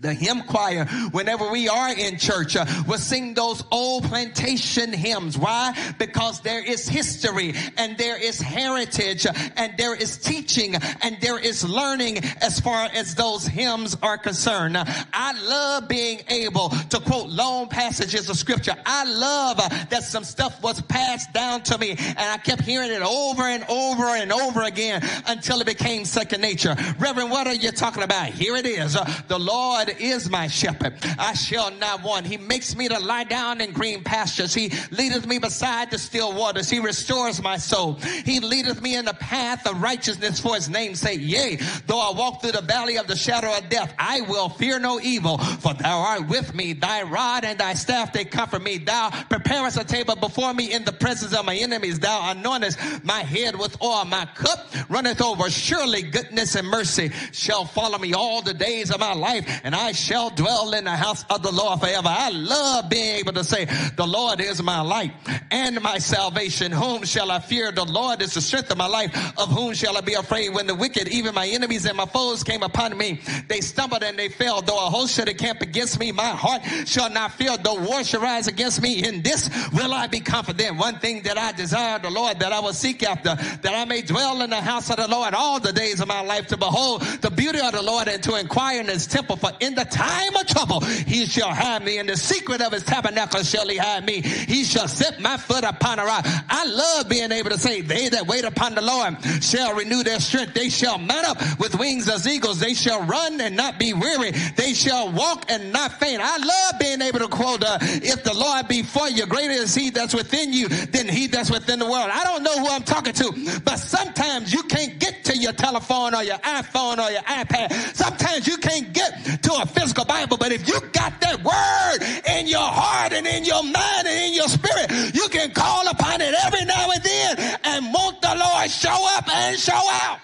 the hymn choir, whenever we are in church, uh, will sing those old plantation hymns. Why? Because there is history and there is heritage and there is teaching and there is learning as far as those hymns are concerned. I love being able to quote long passages of scripture. I love that some stuff was passed down to me and I kept hearing it over and over and over again until it became second nature. Reverend, what are you talking about? Here it is. The Lord is my shepherd. I shall not want. He makes me to lie down in green pastures. He leadeth me beside the still waters. He restores my soul. He leadeth me in the path of righteousness for his name's sake. Yea, though I walk through the valley of the shadow of death, I will fear no evil, for thou art with me. Thy rod and thy staff, they comfort me. Thou preparest a table before me in the presence of my enemies. Thou anointest my head with oil. My cup runneth over. Surely goodness and mercy shall follow me all the days of my life, and I shall dwell in the house of the Lord forever. I love being able to say, the Lord is my light and my salvation. Whom shall I fear? The Lord is the strength of my life. Of whom shall I be afraid? When the wicked, even my enemies and my foes came upon me, they stumbled and they fell. Though a host should encamp against me, my heart shall not fear. Though war should rise against me, in this will I be confident. One thing that I desire the Lord that I will seek after, that I may dwell in the house of the Lord all the days of my life to behold the beauty of the Lord and to inquire in his temple. For in in the time of trouble, he shall hide me. In the secret of his tabernacle shall he hide me. He shall set my foot upon a rock. I love being able to say, They that wait upon the Lord shall renew their strength. They shall mount up with wings as eagles. They shall run and not be weary. They shall walk and not faint. I love being able to quote, uh, If the Lord be for you, greater is he that's within you than he that's within the world. I don't know who I'm talking to, but sometimes you can't get to your telephone or your iPhone or your iPad. Sometimes you can't get to a physical Bible, but if you got that word in your heart and in your mind and in your spirit, you can call upon it every now and then and want the Lord show up and show out.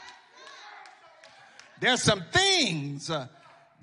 There's some things uh,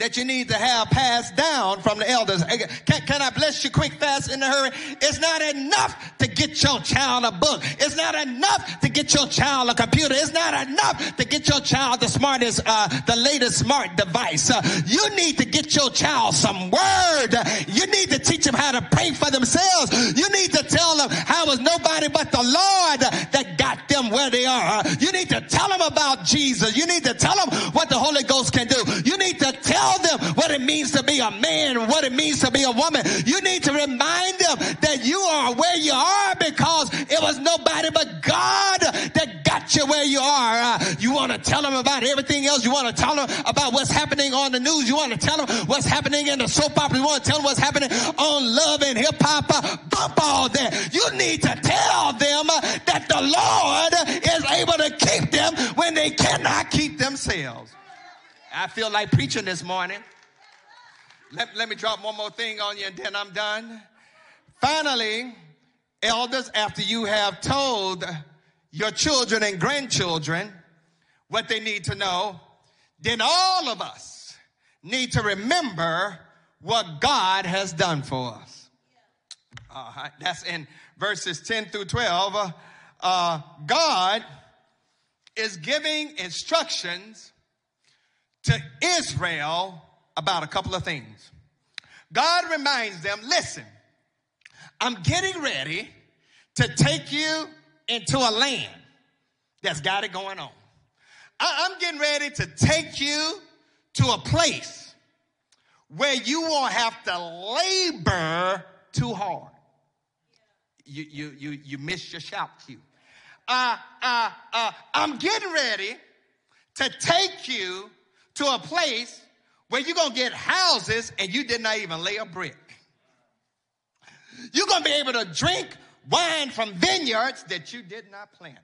that you need to have passed down from the elders. Can, can, I bless you quick, fast, in a hurry? It's not enough to get your child a book. It's not enough to get your child a computer. It's not enough to get your child the smartest, uh, the latest smart device. Uh, you need to get your child some word. You need to teach them how to pray for themselves. You need to tell them how was nobody but the Lord that got them where they are. You need to tell them about Jesus. You need to tell them what the Holy Ghost can do. You need to tell tell them what it means to be a man, what it means to be a woman. You need to remind them that you are where you are because it was nobody but God that got you where you are. Uh, you want to tell them about everything else. You want to tell them about what's happening on the news. You want to tell them what's happening in the soap opera. You want to tell them what's happening on love and hip hop. Uh, bump all that. You need to tell them that the Lord is able to keep them when they cannot keep themselves. I feel like preaching this morning. Let, let me drop one more thing on you and then I'm done. Finally, elders, after you have told your children and grandchildren what they need to know, then all of us need to remember what God has done for us. All right, that's in verses 10 through 12. Uh, God is giving instructions to Israel about a couple of things. God reminds them, listen, I'm getting ready to take you into a land that's got it going on. I'm getting ready to take you to a place where you won't have to labor too hard. You, you, you, you missed your shout cue. Uh, uh, uh, I'm getting ready to take you to a place where you're going to get houses and you did not even lay a brick. You're going to be able to drink wine from vineyards that you did not plant.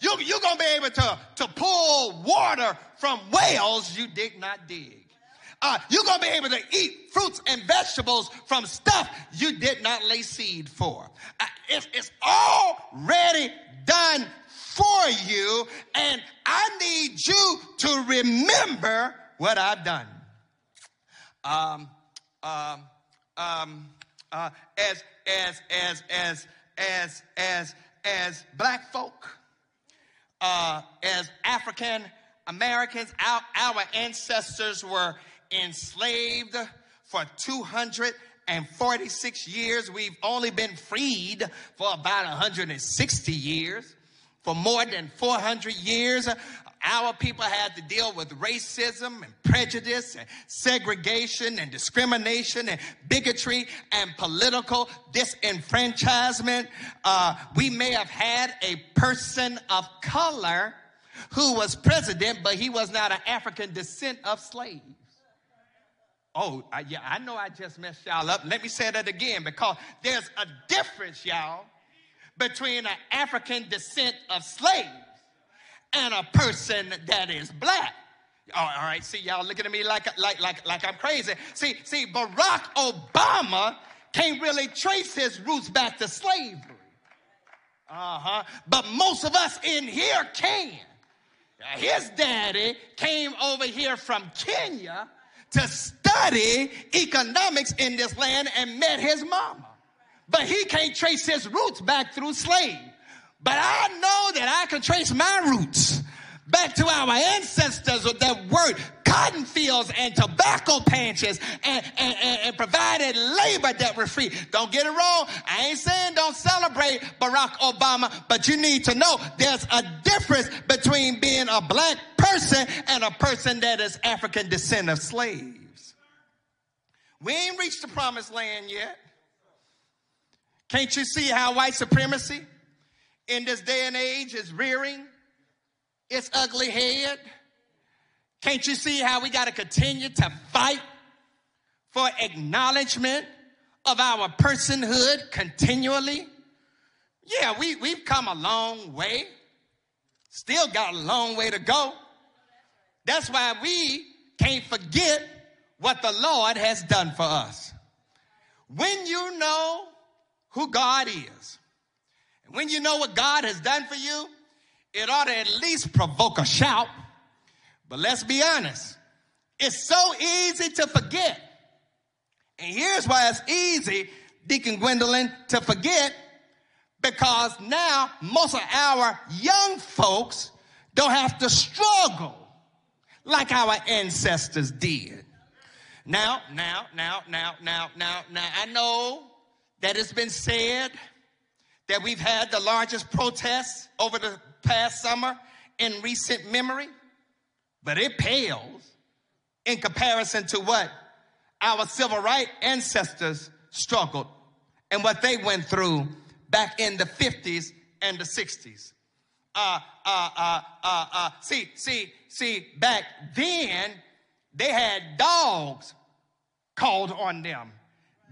You, you're going to be able to, to pull water from wells you did not dig. Uh, you're going to be able to eat fruits and vegetables from stuff you did not lay seed for. Uh, it's, it's already done for you, and I need you to remember what I've done. Um, um, um, uh, as as as as as as as black folk, uh, as African Americans, our, our ancestors were enslaved for 246 years. We've only been freed for about 160 years. For more than 400 years, our people had to deal with racism and prejudice and segregation and discrimination and bigotry and political disenfranchisement. Uh, we may have had a person of color who was president, but he was not an African descent of slaves. Oh, I, yeah, I know I just messed y'all up. Let me say that again because there's a difference, y'all, between an African descent of slaves and a person that is black. All right, see, y'all looking at me like, like, like, like I'm crazy. See, see, Barack Obama can't really trace his roots back to slavery. Uh huh. But most of us in here can. His daddy came over here from Kenya to study economics in this land and met his mama. But he can't trace his roots back through slave. But I know that I can trace my roots back to our ancestors that worked cotton fields and tobacco patches and, and, and, and, provided labor that were free. Don't get it wrong. I ain't saying don't celebrate Barack Obama, but you need to know there's a difference between being a black person and a person that is African descent of slaves. We ain't reached the promised land yet. Can't you see how white supremacy in this day and age is rearing its ugly head? Can't you see how we got to continue to fight for acknowledgement of our personhood continually? Yeah, we, we've come a long way. Still got a long way to go. That's why we can't forget what the Lord has done for us. When you know who God is, and when you know what God has done for you, it ought to at least provoke a shout. But let's be honest, it's so easy to forget. And here's why it's easy, Deacon Gwendolyn, to forget because now most of our young folks don't have to struggle like our ancestors did. Now, now, now, now, now, now, now, I know that it's been said that we've had the largest protests over the past summer in recent memory, but it pales in comparison to what our civil rights ancestors struggled and what they went through back in the 50s and the 60s. Uh, uh, uh, uh, uh, see, see, see, back then they had dogs called on them.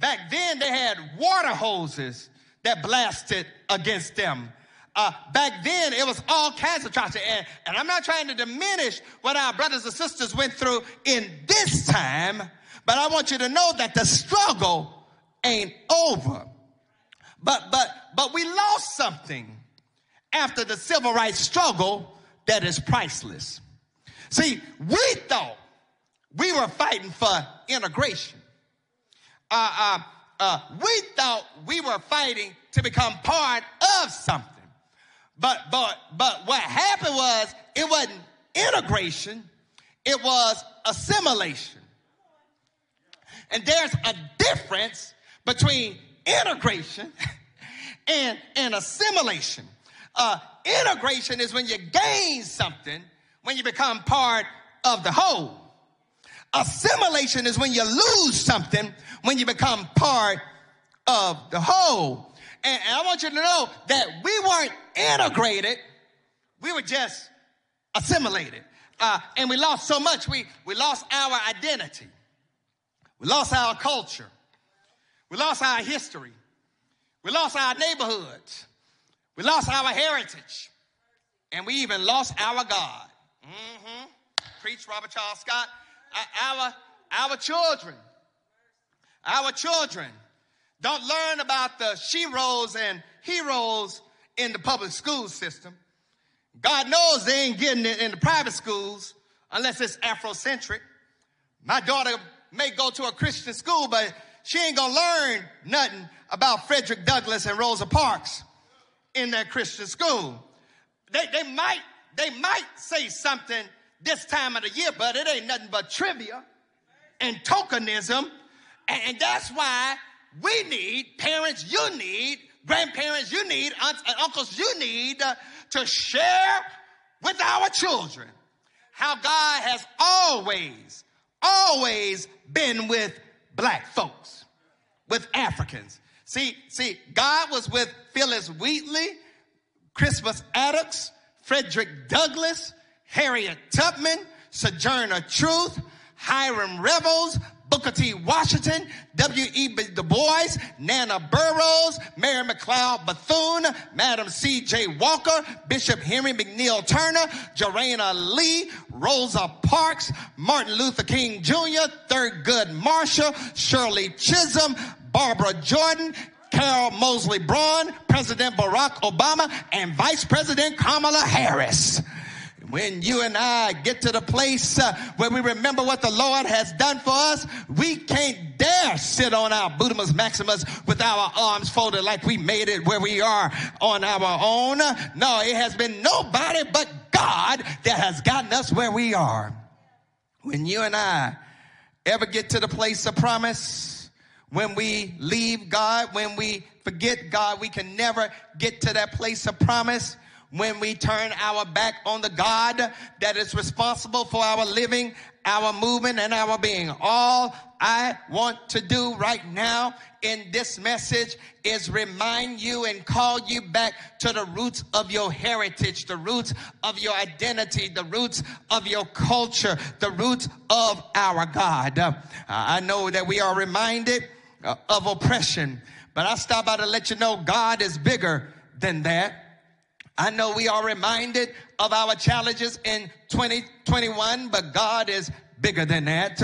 Back then they had water hoses that blasted against them. Uh, back then, it was all kinds of atrocity. And, and I'm not trying to diminish what our brothers and sisters went through in this time, but I want you to know that the struggle ain't over. But, but, but we lost something after the civil rights struggle that is priceless. See, we thought we were fighting for integration. Uh, uh, uh, we thought we were fighting to become part of something. But, but, but what happened was it wasn't integration, it was assimilation. And there's a difference between integration and, and assimilation. Uh, integration is when you gain something, when you become part of the whole. Assimilation is when you lose something, when you become part of the whole. And, and I want you to know that we weren't integrated, we were just assimilated. Uh, and we lost so much. We, we lost our identity. We lost our culture. We lost our history. We lost our neighborhoods. We lost our heritage. And we even lost our God. Mm-hmm. Preach Robert Charles Scott. Our, our children, our children don't learn about the sheroes and heroes in the public school system. God knows they ain't getting it in the private schools unless it's Afrocentric. My daughter may go to a Christian school, but she ain't gonna learn nothing about Frederick Douglass and Rosa Parks in that Christian school. They, they might, they might say something this time of the year, but it ain't nothing but trivia and tokenism. And, that's why we need parents, you need grandparents, you need aunts and uncles, you need uh, to share with our children how God has always, always been with black folks, with Africans. See, see, God was with Phillis Wheatley, Crispus Attucks, Frederick Douglass, Harriet Tubman, Sojourner Truth, Hiram Revels, Booker T. Washington, W.E. Du Bois, Nannie Burroughs, Mary McLeod Bethune, Madam C.J. Walker, Bishop Henry McNeil Turner, Jarena Lee, Rosa Parks, Martin Luther King Jr., Thurgood Marshall, Shirley Chisholm, Barbara Jordan, Carol Moseley Braun, President Barack Obama, and Vice President Kamala Harris. When you and I get to the place uh, where we remember what the Lord has done for us, we can't dare sit on our Buddhamus Maximus with our arms folded like we made it where we are on our own. No, it has been nobody but God that has gotten us where we are. When you and I ever get to the place of promise, when we leave God, when we forget God, we can never get to that place of promise when we turn our back on the God that is responsible for our living, our movement, and our being. All I want to do right now in this message is remind you and call you back to the roots of your heritage, the roots of your identity, the roots of your culture, the roots of our God. Uh, I know that we are reminded uh, of oppression, but I stop by to let you know God is bigger than that. I know we are reminded of our challenges in 2021, but God is bigger than that.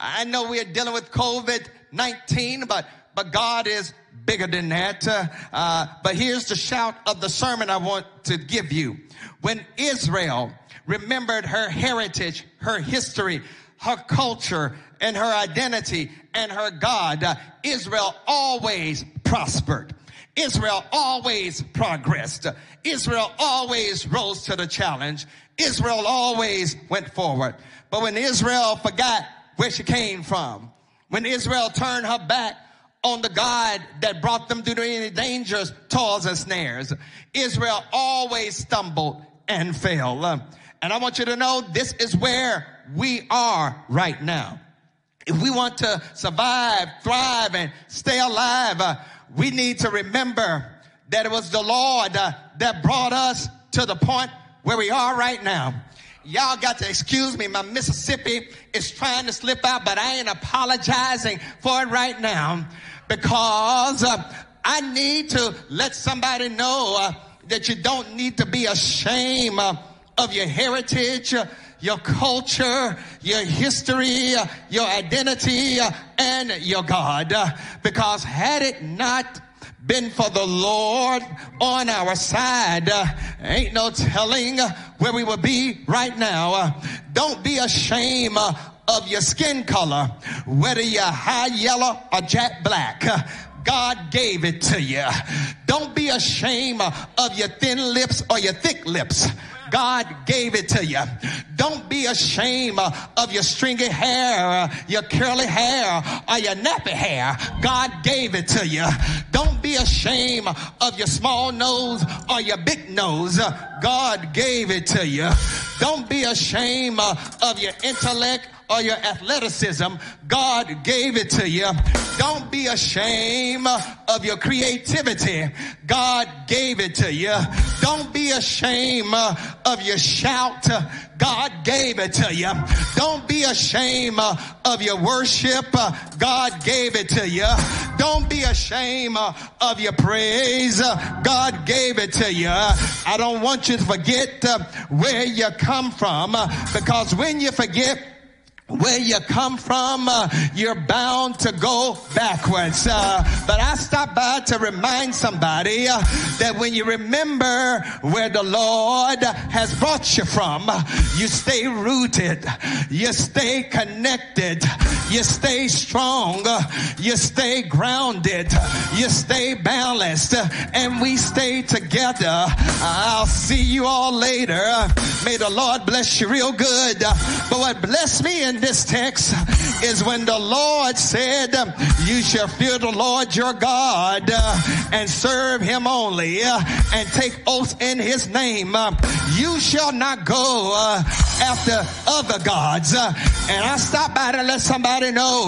I know we are dealing with COVID 19, but, but God is bigger than that. Uh, but here's the shout of the sermon I want to give you. When Israel remembered her heritage, her history, her culture, and her identity and her God, uh, Israel always prospered. Israel always progressed. Israel always rose to the challenge. Israel always went forward. But when Israel forgot where she came from, when Israel turned her back on the God that brought them through any dangers, toils, and snares, Israel always stumbled and fell. And I want you to know this is where we are right now. If we want to survive, thrive, and stay alive, uh, we need to remember that it was the Lord uh, that brought us to the point where we are right now. Y'all got to excuse me. My Mississippi is trying to slip out, but I ain't apologizing for it right now because uh, I need to let somebody know uh, that you don't need to be ashamed uh, of your heritage uh, your culture, your history, your identity, and your God. Because had it not been for the Lord on our side, ain't no telling where we would be right now. Don't be ashamed of your skin color, whether you're high yellow or jet black. God gave it to you. Don't be ashamed of your thin lips or your thick lips. God gave it to you. Don't be ashamed of your stringy hair, your curly hair, or your nappy hair. God gave it to you. Don't be ashamed of your small nose or your big nose. God gave it to you. Don't be ashamed of your intellect or your athleticism. God gave it to you. Don't be ashamed of your creativity. God gave it to you. Don't be ashamed of your shout. God gave it to you. Don't be ashamed of your worship. God gave it to you. Don't be ashamed of your praise. God gave it to you. I don't want you to forget uh, where you come from uh, because when you forget where you come from, uh, you're bound to go backwards. Uh, but I stop by to remind somebody uh, that when you remember where the Lord has brought you from, you stay rooted, you stay connected, you stay strong, you stay grounded, you stay balanced, and we stay together. I'll see you all later. May the Lord bless you real good. But what blessed me in this text is when the Lord said, You shall fear the Lord your God and serve him only and take oaths in his name. You shall not go after other gods. And I stop by to let somebody know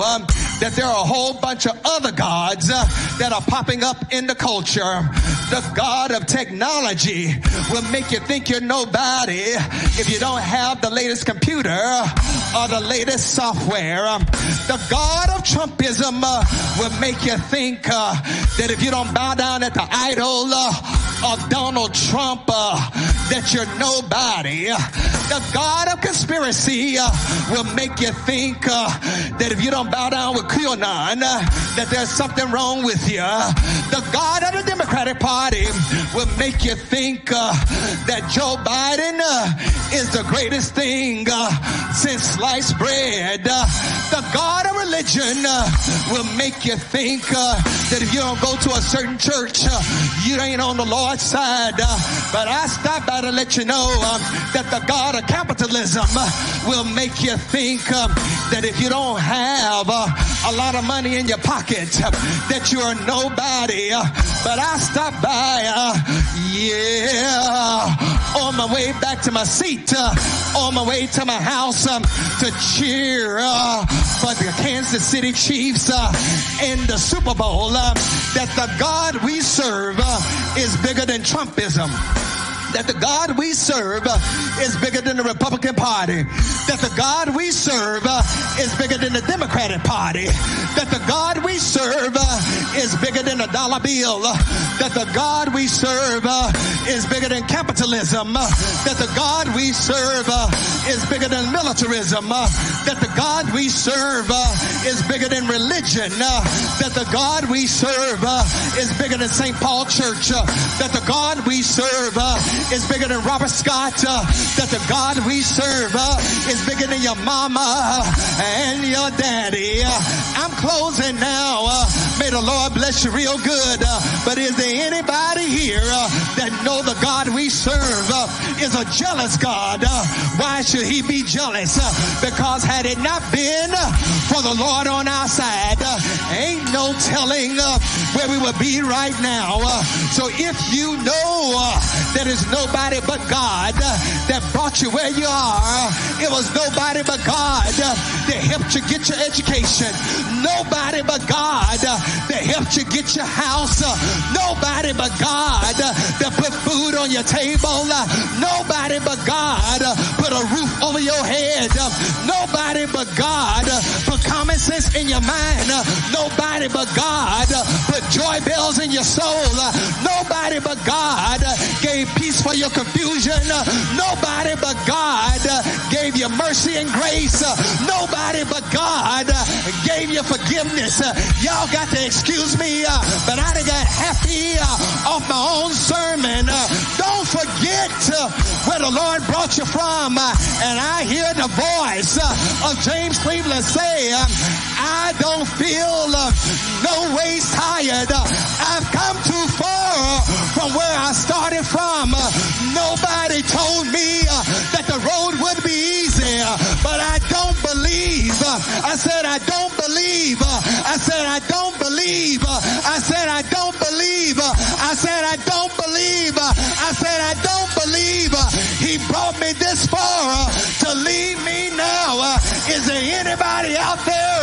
that there are a whole bunch of other gods that are popping up in the culture. The God of technology will make you think you're nobody if you don't have the latest computer or the latest software. Um, the God of Trumpism uh, will make you think uh, that if you don't bow down at the idol uh, of Donald Trump, uh, that you're nobody. The God of conspiracy uh, will make you think that if you don't bow down with QAnon, that there's something wrong with you. The God of the Democratic Party will make you think uh, that Joe Biden uh, is the greatest thing uh, since sliced bread. The God of religion will make you think that if you don't go to a certain church, you ain't on the Lord's side. but I stop by to let you know that the God of capitalism will make you think that if you don't have a lot of money in your pocket, that you are nobody. But I stopped by, yeah, on my way back to my seat, on my way to my house to cheer uh, for the Kansas City Chiefs uh, in the Super Bowl. Um, that the God we serve uh, is bigger than Trumpism that the God we serve uh, is bigger than the Republican Party, that the God we serve uh, is bigger than the Democratic Party, that the God we serve uh, is bigger than the dollar bill, that the God we serve is bigger than capitalism, that the God we serve is bigger than militarism, that the God we serve is bigger than religion, that the God we serve is bigger than St. Paul Church, that the God we serve is bigger than Robert Scott. Uh, that the God we serve uh, is bigger than your mama and your daddy. Uh, I'm closing now. Uh, may the Lord bless you real good. Uh, but is there anybody here uh, that know the God we serve is a jealous God? why should he be jealous? because had it not been for the Lord on our side, ain't no telling where we would be right now. so if you know that is nobody but God that brought you where you are. It was nobody but God that helped you get your education. Nobody but God that helped you get your house. Nobody but God that put food on your table. Nobody but God put a roof over your head. Nobody but God put common sense in your mind. Nobody but God put joy bells in your soul. Nobody but God gave peace for your confusion. Nobody but God gave you mercy and grace. Nobody but God gave you forgiveness. Y'all got to excuse me, but I done got happy off my own sermon. Don't forget where the Lord brought you from. And I hear the voice of James Cleveland say, I don't feel no ways tired. I've come too far from where I started from. Nobody told me uh, that the road would be easy, uh, but I don't believe. Uh, I said I don't believe. I said I don't believe. I said I don't believe. I said I don't believe. I said I don't believe. He brought me this far to leave me now. Is there anybody out there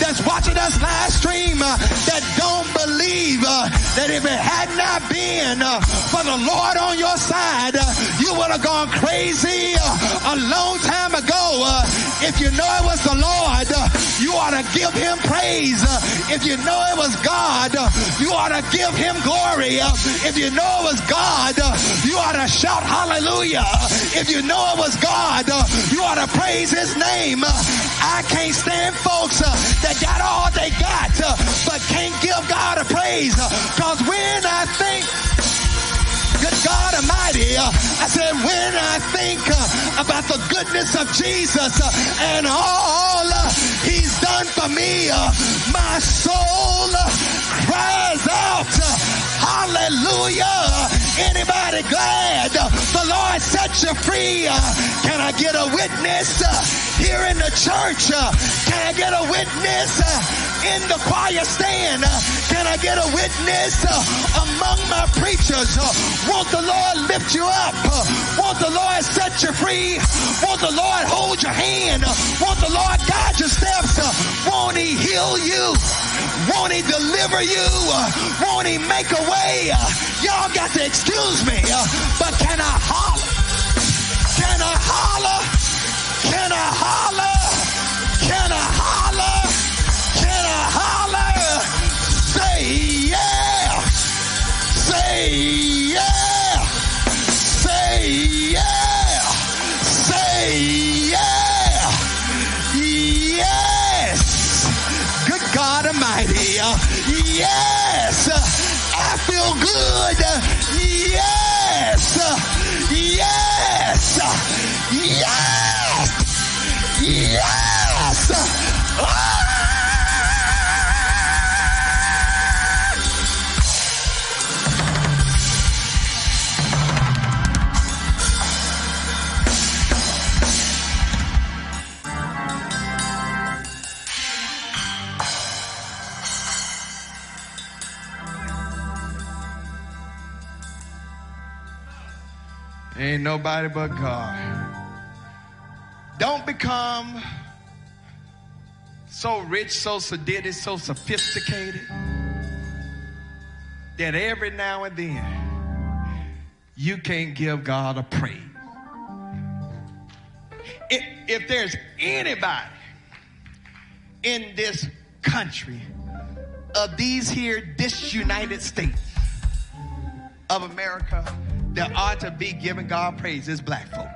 that's watching? us live stream uh, that don't believe uh, that if it had not been uh, for the Lord on your side, uh, you would have gone crazy uh, a long time ago. Uh, if you know it was the Lord, uh, you ought to give him praise. Uh, if you know it was God, uh, you ought to give him glory. Uh, if you know it was God, uh, you ought to shout hallelujah. If you know it was God, uh, you ought to praise his name. Uh, I can't stand folks uh, that got all they got, but can't give God a praise. Cause when I think good God Almighty. Uh, I said, when I think uh, about the goodness of Jesus uh, and all he's done for me, my soul cries out, hallelujah. Anybody glad the Lord set you free? Can I get a witness here in the church? Uh, can I get a witness uh, in the choir stand? Uh, can I get a witness uh, among my preachers? Uh, won't the Lord lift you up? Uh, won't the Lord set you free? Won't the Lord hold your hand? Won't the Lord guide your steps? Won't he heal you? Won't he deliver you? Won't he make a way? Y'all got to excuse me, but can I holler? Can I holler? Can I holler? Can I holler? Can I holler? Say yeah. Say yeah. Say yeah. Say yeah. Yes. Good God Almighty. Yes. I feel good. Yes. Yes. Ain't nobody but God. Don't become so rich, so sedated, so sophisticated that every now and then you can't give God a praise. If, if there's anybody in this country of these here disunited states of America that ought to be giving God praise is black folk.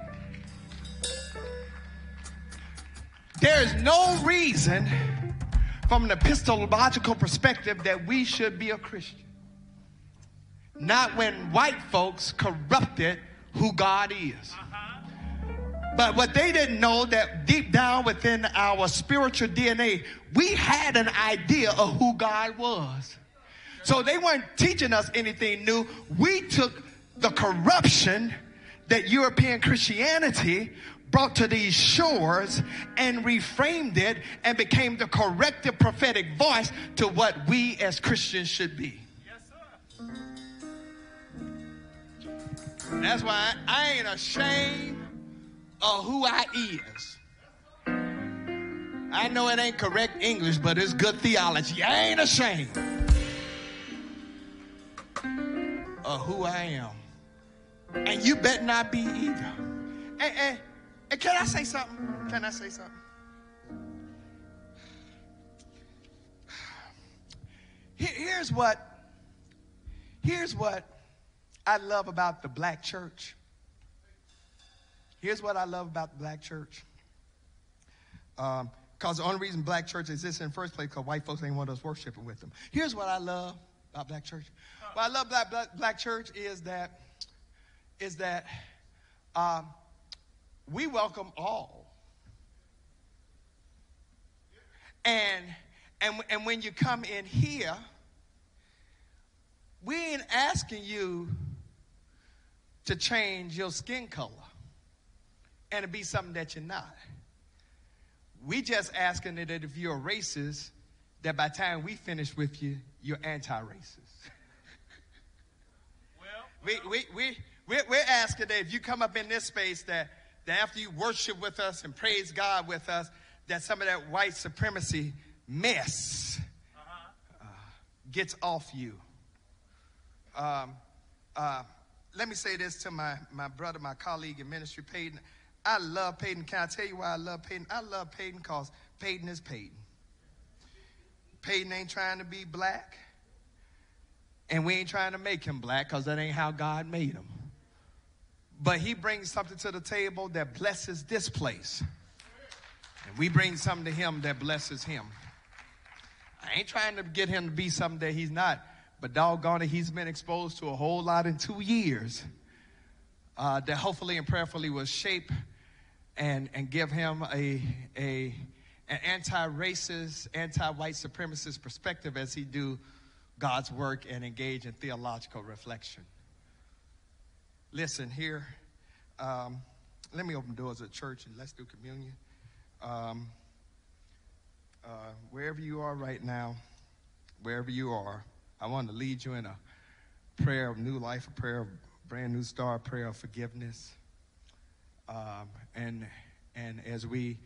There is no reason from an epistemological perspective that we should be a Christian. Not when white folks corrupted who God is. But what they didn't know that deep down within our spiritual DNA, we had an idea of who God was. So they weren't teaching us anything new. We took the corruption that European Christianity brought to these shores and reframed it and became the corrective prophetic voice to what we as Christians should be. That's why I ain't ashamed of who I is. I know it ain't correct English, but it's good theology. I ain't ashamed of who I am. And you bet not be either. And, and, and can I say something? Can I say something? Here's what, here's what I love about the black church. Here's what I love about the black church. Um, because the only reason black church exists in the first place because white folks ain't want us worshiping with them. Here's what I love about black church. What I love about black, black church is that is that um, we welcome all. And, and, and when you come in here, we ain't asking you to change your skin color and to be something that you're not. We just asking that if you're a racist, that by the time we finish with you, you're anti-racist. Well, we, we, we, we're, we're asking that if you come up in this space that, that after you worship with us and praise God with us, that some of that white supremacy mess uh, gets off you. Um, uh, let me say this to my, my brother, my colleague in ministry, Peyton. I love Peyton. Can I tell you why I love Peyton? I love Peyton because Peyton is Peyton. Peyton ain't trying to be black. And we ain't trying to make him black because that ain't how God made him. But he brings something to the table that blesses this place. And we bring something to him that blesses him. I ain't trying to get him to be something that he's not, but doggone it, he's been exposed to a whole lot in two years uh, that hopefully and prayerfully will shape and, and give him a, a, an anti-racist, anti-white supremacist perspective as he do God's work and engage in theological reflection. Listen here. Um, let me open doors at church and let's do communion. Um, uh, wherever you are right now, wherever you are, I want to lead you in a prayer of new life, a prayer of brand new start, a prayer of forgiveness. Um, and and as we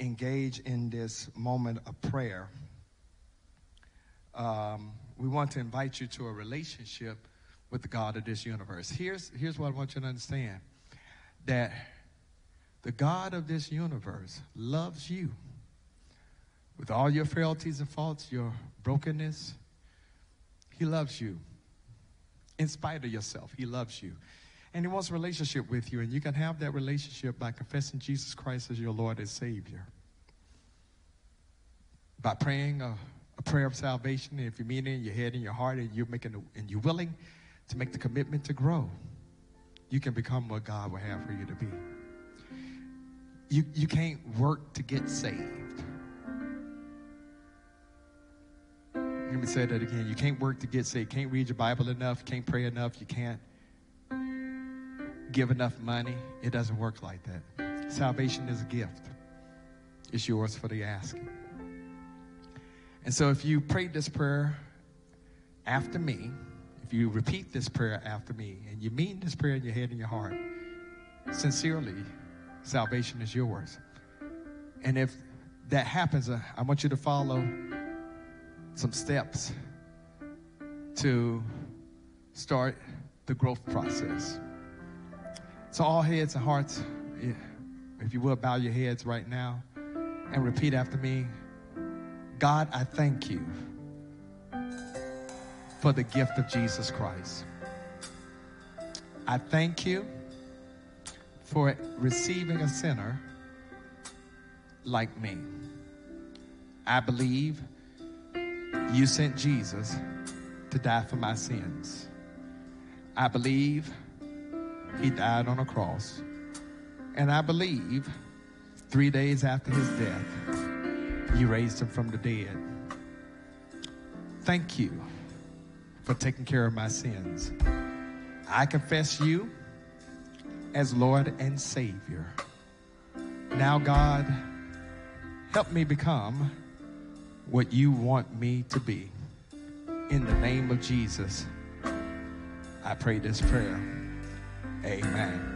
engage in this moment of prayer, um, we want to invite you to a relationship with the God of this universe. Here's, here's what I want you to understand that the God of this universe loves you with all your frailties and faults, your brokenness. He loves you. In spite of yourself, He loves you. And He wants a relationship with you. And you can have that relationship by confessing Jesus Christ as your Lord and Savior. By praying a, a prayer of salvation. If you mean it in your head and your heart, and you're making a, and you're willing to make the commitment to grow, you can become what God will have for you to be. You, you can't work to get saved. Let me say that again. You can't work to get saved. Can't read your Bible enough. Can't pray enough. You can't give enough money. It doesn't work like that. Salvation is a gift. It's yours for the asking. And so if you prayed this prayer after me, if you repeat this prayer after me, and you mean this prayer in your head and your heart, sincerely, salvation is yours. And if that happens, uh, I want you to follow some steps to start the growth process. So, all heads and hearts, if you will, bow your heads right now and repeat after me God, I thank you for the gift of Jesus Christ. I thank you for receiving a sinner like me. I believe you sent Jesus to die for my sins. I believe he died on a cross. And I believe three days after his death, you raised him from the dead. Thank you for taking care of my sins. I confess you as Lord and Savior. Now, God, help me become what you want me to be. In the name of Jesus, I pray this prayer. Amen.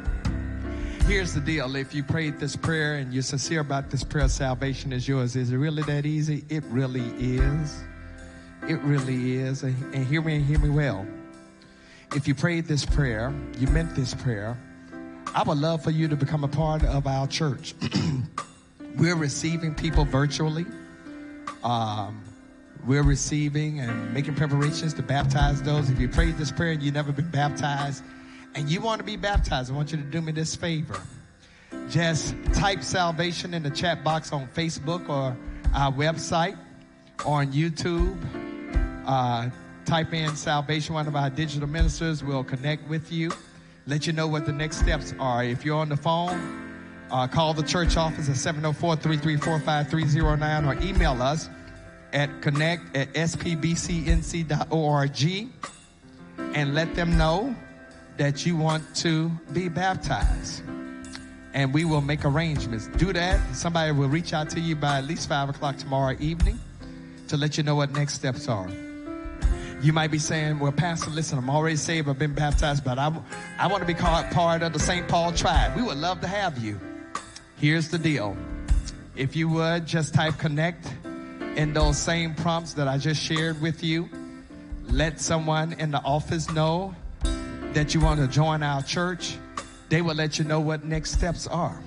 Here's the deal. If you prayed this prayer and you're sincere about this prayer, salvation is yours. Is it really that easy? It really is. It really is. And hear me and hear me well. If you prayed this prayer, you meant this prayer, I would love for you to become a part of our church. We're receiving people virtually. Um, we're receiving and making preparations to baptize those. If you prayed this prayer and you've never been baptized and you want to be baptized, I want you to do me this favor. Just type salvation in the chat box on Facebook or our website or on YouTube. Uh, type in salvation. One of our digital ministers will connect with you, let you know what the next steps are. If you're on the phone, uh, call the church office at 704-334-5309 or email us at connect at spbcnc.org and let them know that you want to be baptized. And we will make arrangements. Do that. Somebody will reach out to you by at least 5 o'clock tomorrow evening to let you know what next steps are. You might be saying, well, Pastor, listen, I'm already saved. I've been baptized, but I, I want to be part of the St. Paul tribe. We would love to have you. Here's the deal. If you would just type connect in those same prompts that I just shared with you. Let someone in the office know that you want to join our church. They will let you know what next steps are.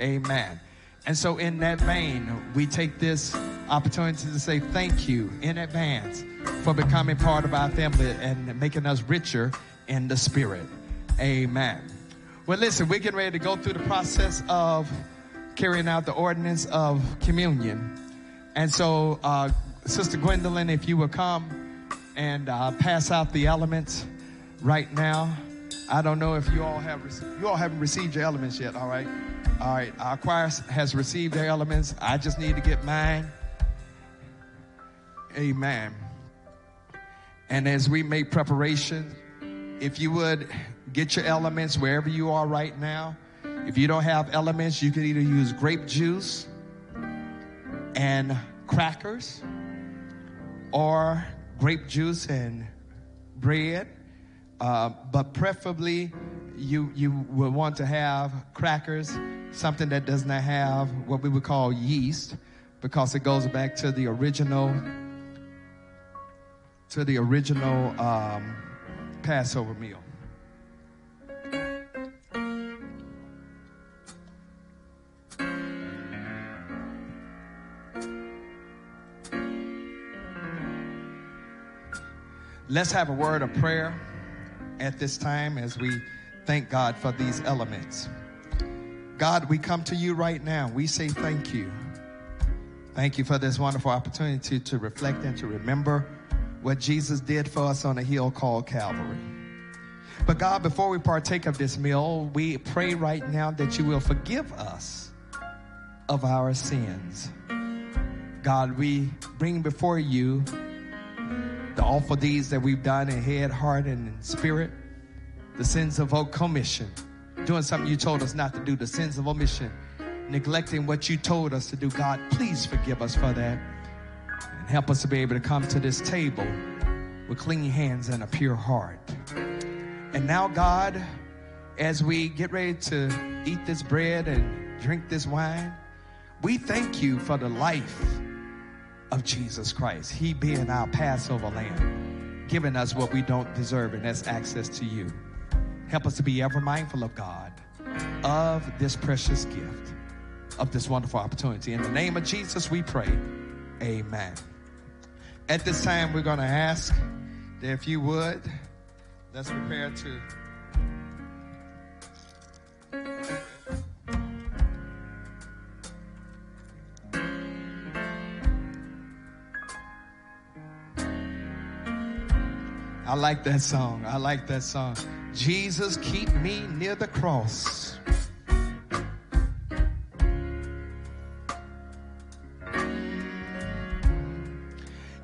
Amen. And so, in that vein, we take this opportunity to say thank you in advance for becoming part of our family and making us richer in the spirit. Amen. Well, listen, we're getting ready to go through the process of carrying out the ordinance of communion. And so, uh, Sister Gwendolyn, if you will come and uh, pass out the elements right now. I don't know if you all have you all haven't received your elements yet. All right, all right. Our choir has received their elements. I just need to get mine. Amen. And as we make preparation, if you would get your elements wherever you are right now. If you don't have elements, you can either use grape juice and crackers or grape juice and bread. Uh, but preferably, you, you will want to have crackers, something that does not have what we would call yeast, because it goes back to the original to the original um, Passover meal. Let's have a word of prayer at this time as we thank God for these elements. God, we come to you right now. We say thank you. Thank you for this wonderful opportunity to reflect and to remember what Jesus did for us on a hill called Calvary. But God, before we partake of this meal, we pray right now that you will forgive us of our sins. God, we bring before you the awful deeds that we've done in head, heart, and in spirit, the sins of commission, doing something you told us not to do, the sins of omission, neglecting what you told us to do. God, please forgive us for that. And help us to be able to come to this table with clean hands and a pure heart. And now, God, as we get ready to eat this bread and drink this wine, we thank you for the life of Jesus Christ. He being our Passover lamb, giving us what we don't deserve, and that's access to you. Help us to be ever mindful of God, of this precious gift, of this wonderful opportunity. In the name of Jesus, we pray. Amen. At this time, we're going to ask that if you would, let's prepare to. I like that song. I like that song. Jesus, keep me near the cross.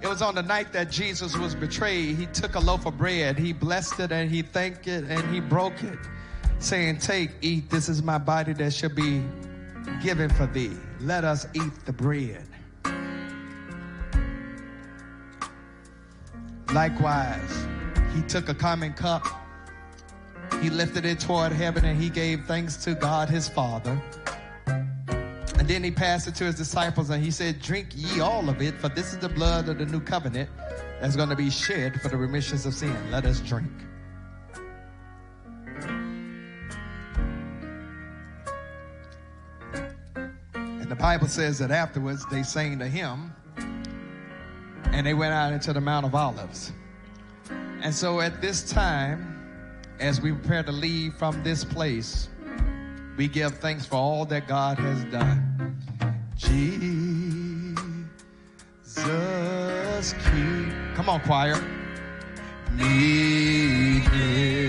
It was on the night that Jesus was betrayed. He took a loaf of bread, he blessed it, and he thanked it, and he broke it, saying, Take, eat, this is my body that shall be given for thee. Let us eat the bread. Likewise, he took a common cup, he lifted it toward heaven, and he gave thanks to God his Father. And then he passed it to his disciples and he said, Drink ye all of it, for this is the blood of the new covenant that's going to be shed for the remissions of sin. Let us drink. And the Bible says that afterwards they sang the hymn and they went out into the Mount of Olives. And so at this time, as we prepare to leave from this place, we give thanks for all that God has done. Jesus, keep. Come on, choir. Me near.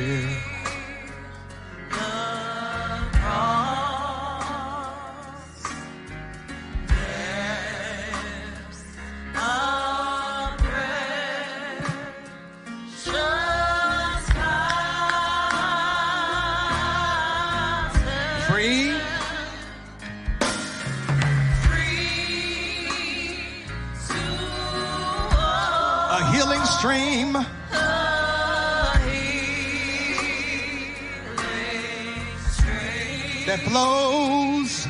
flows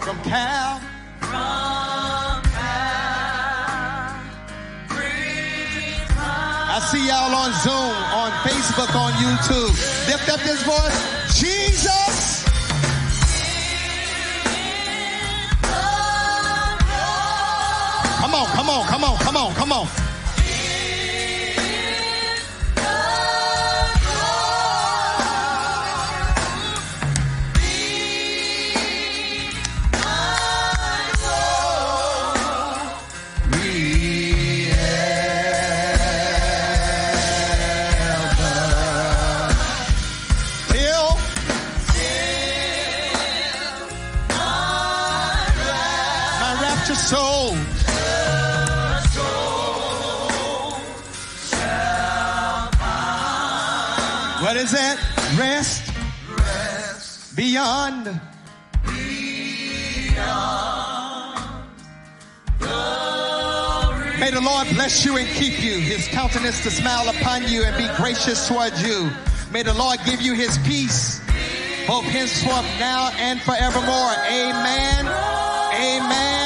from Cal. I see y'all on Zoom, on Facebook, on YouTube. Lift up this voice. Jesus. Come on, come on, come on, come on, come on. May the Lord bless you and keep you, his countenance to smile upon you and be gracious toward you. May the Lord give you his peace, both henceforth, now, and forevermore. Amen. Amen. Amen.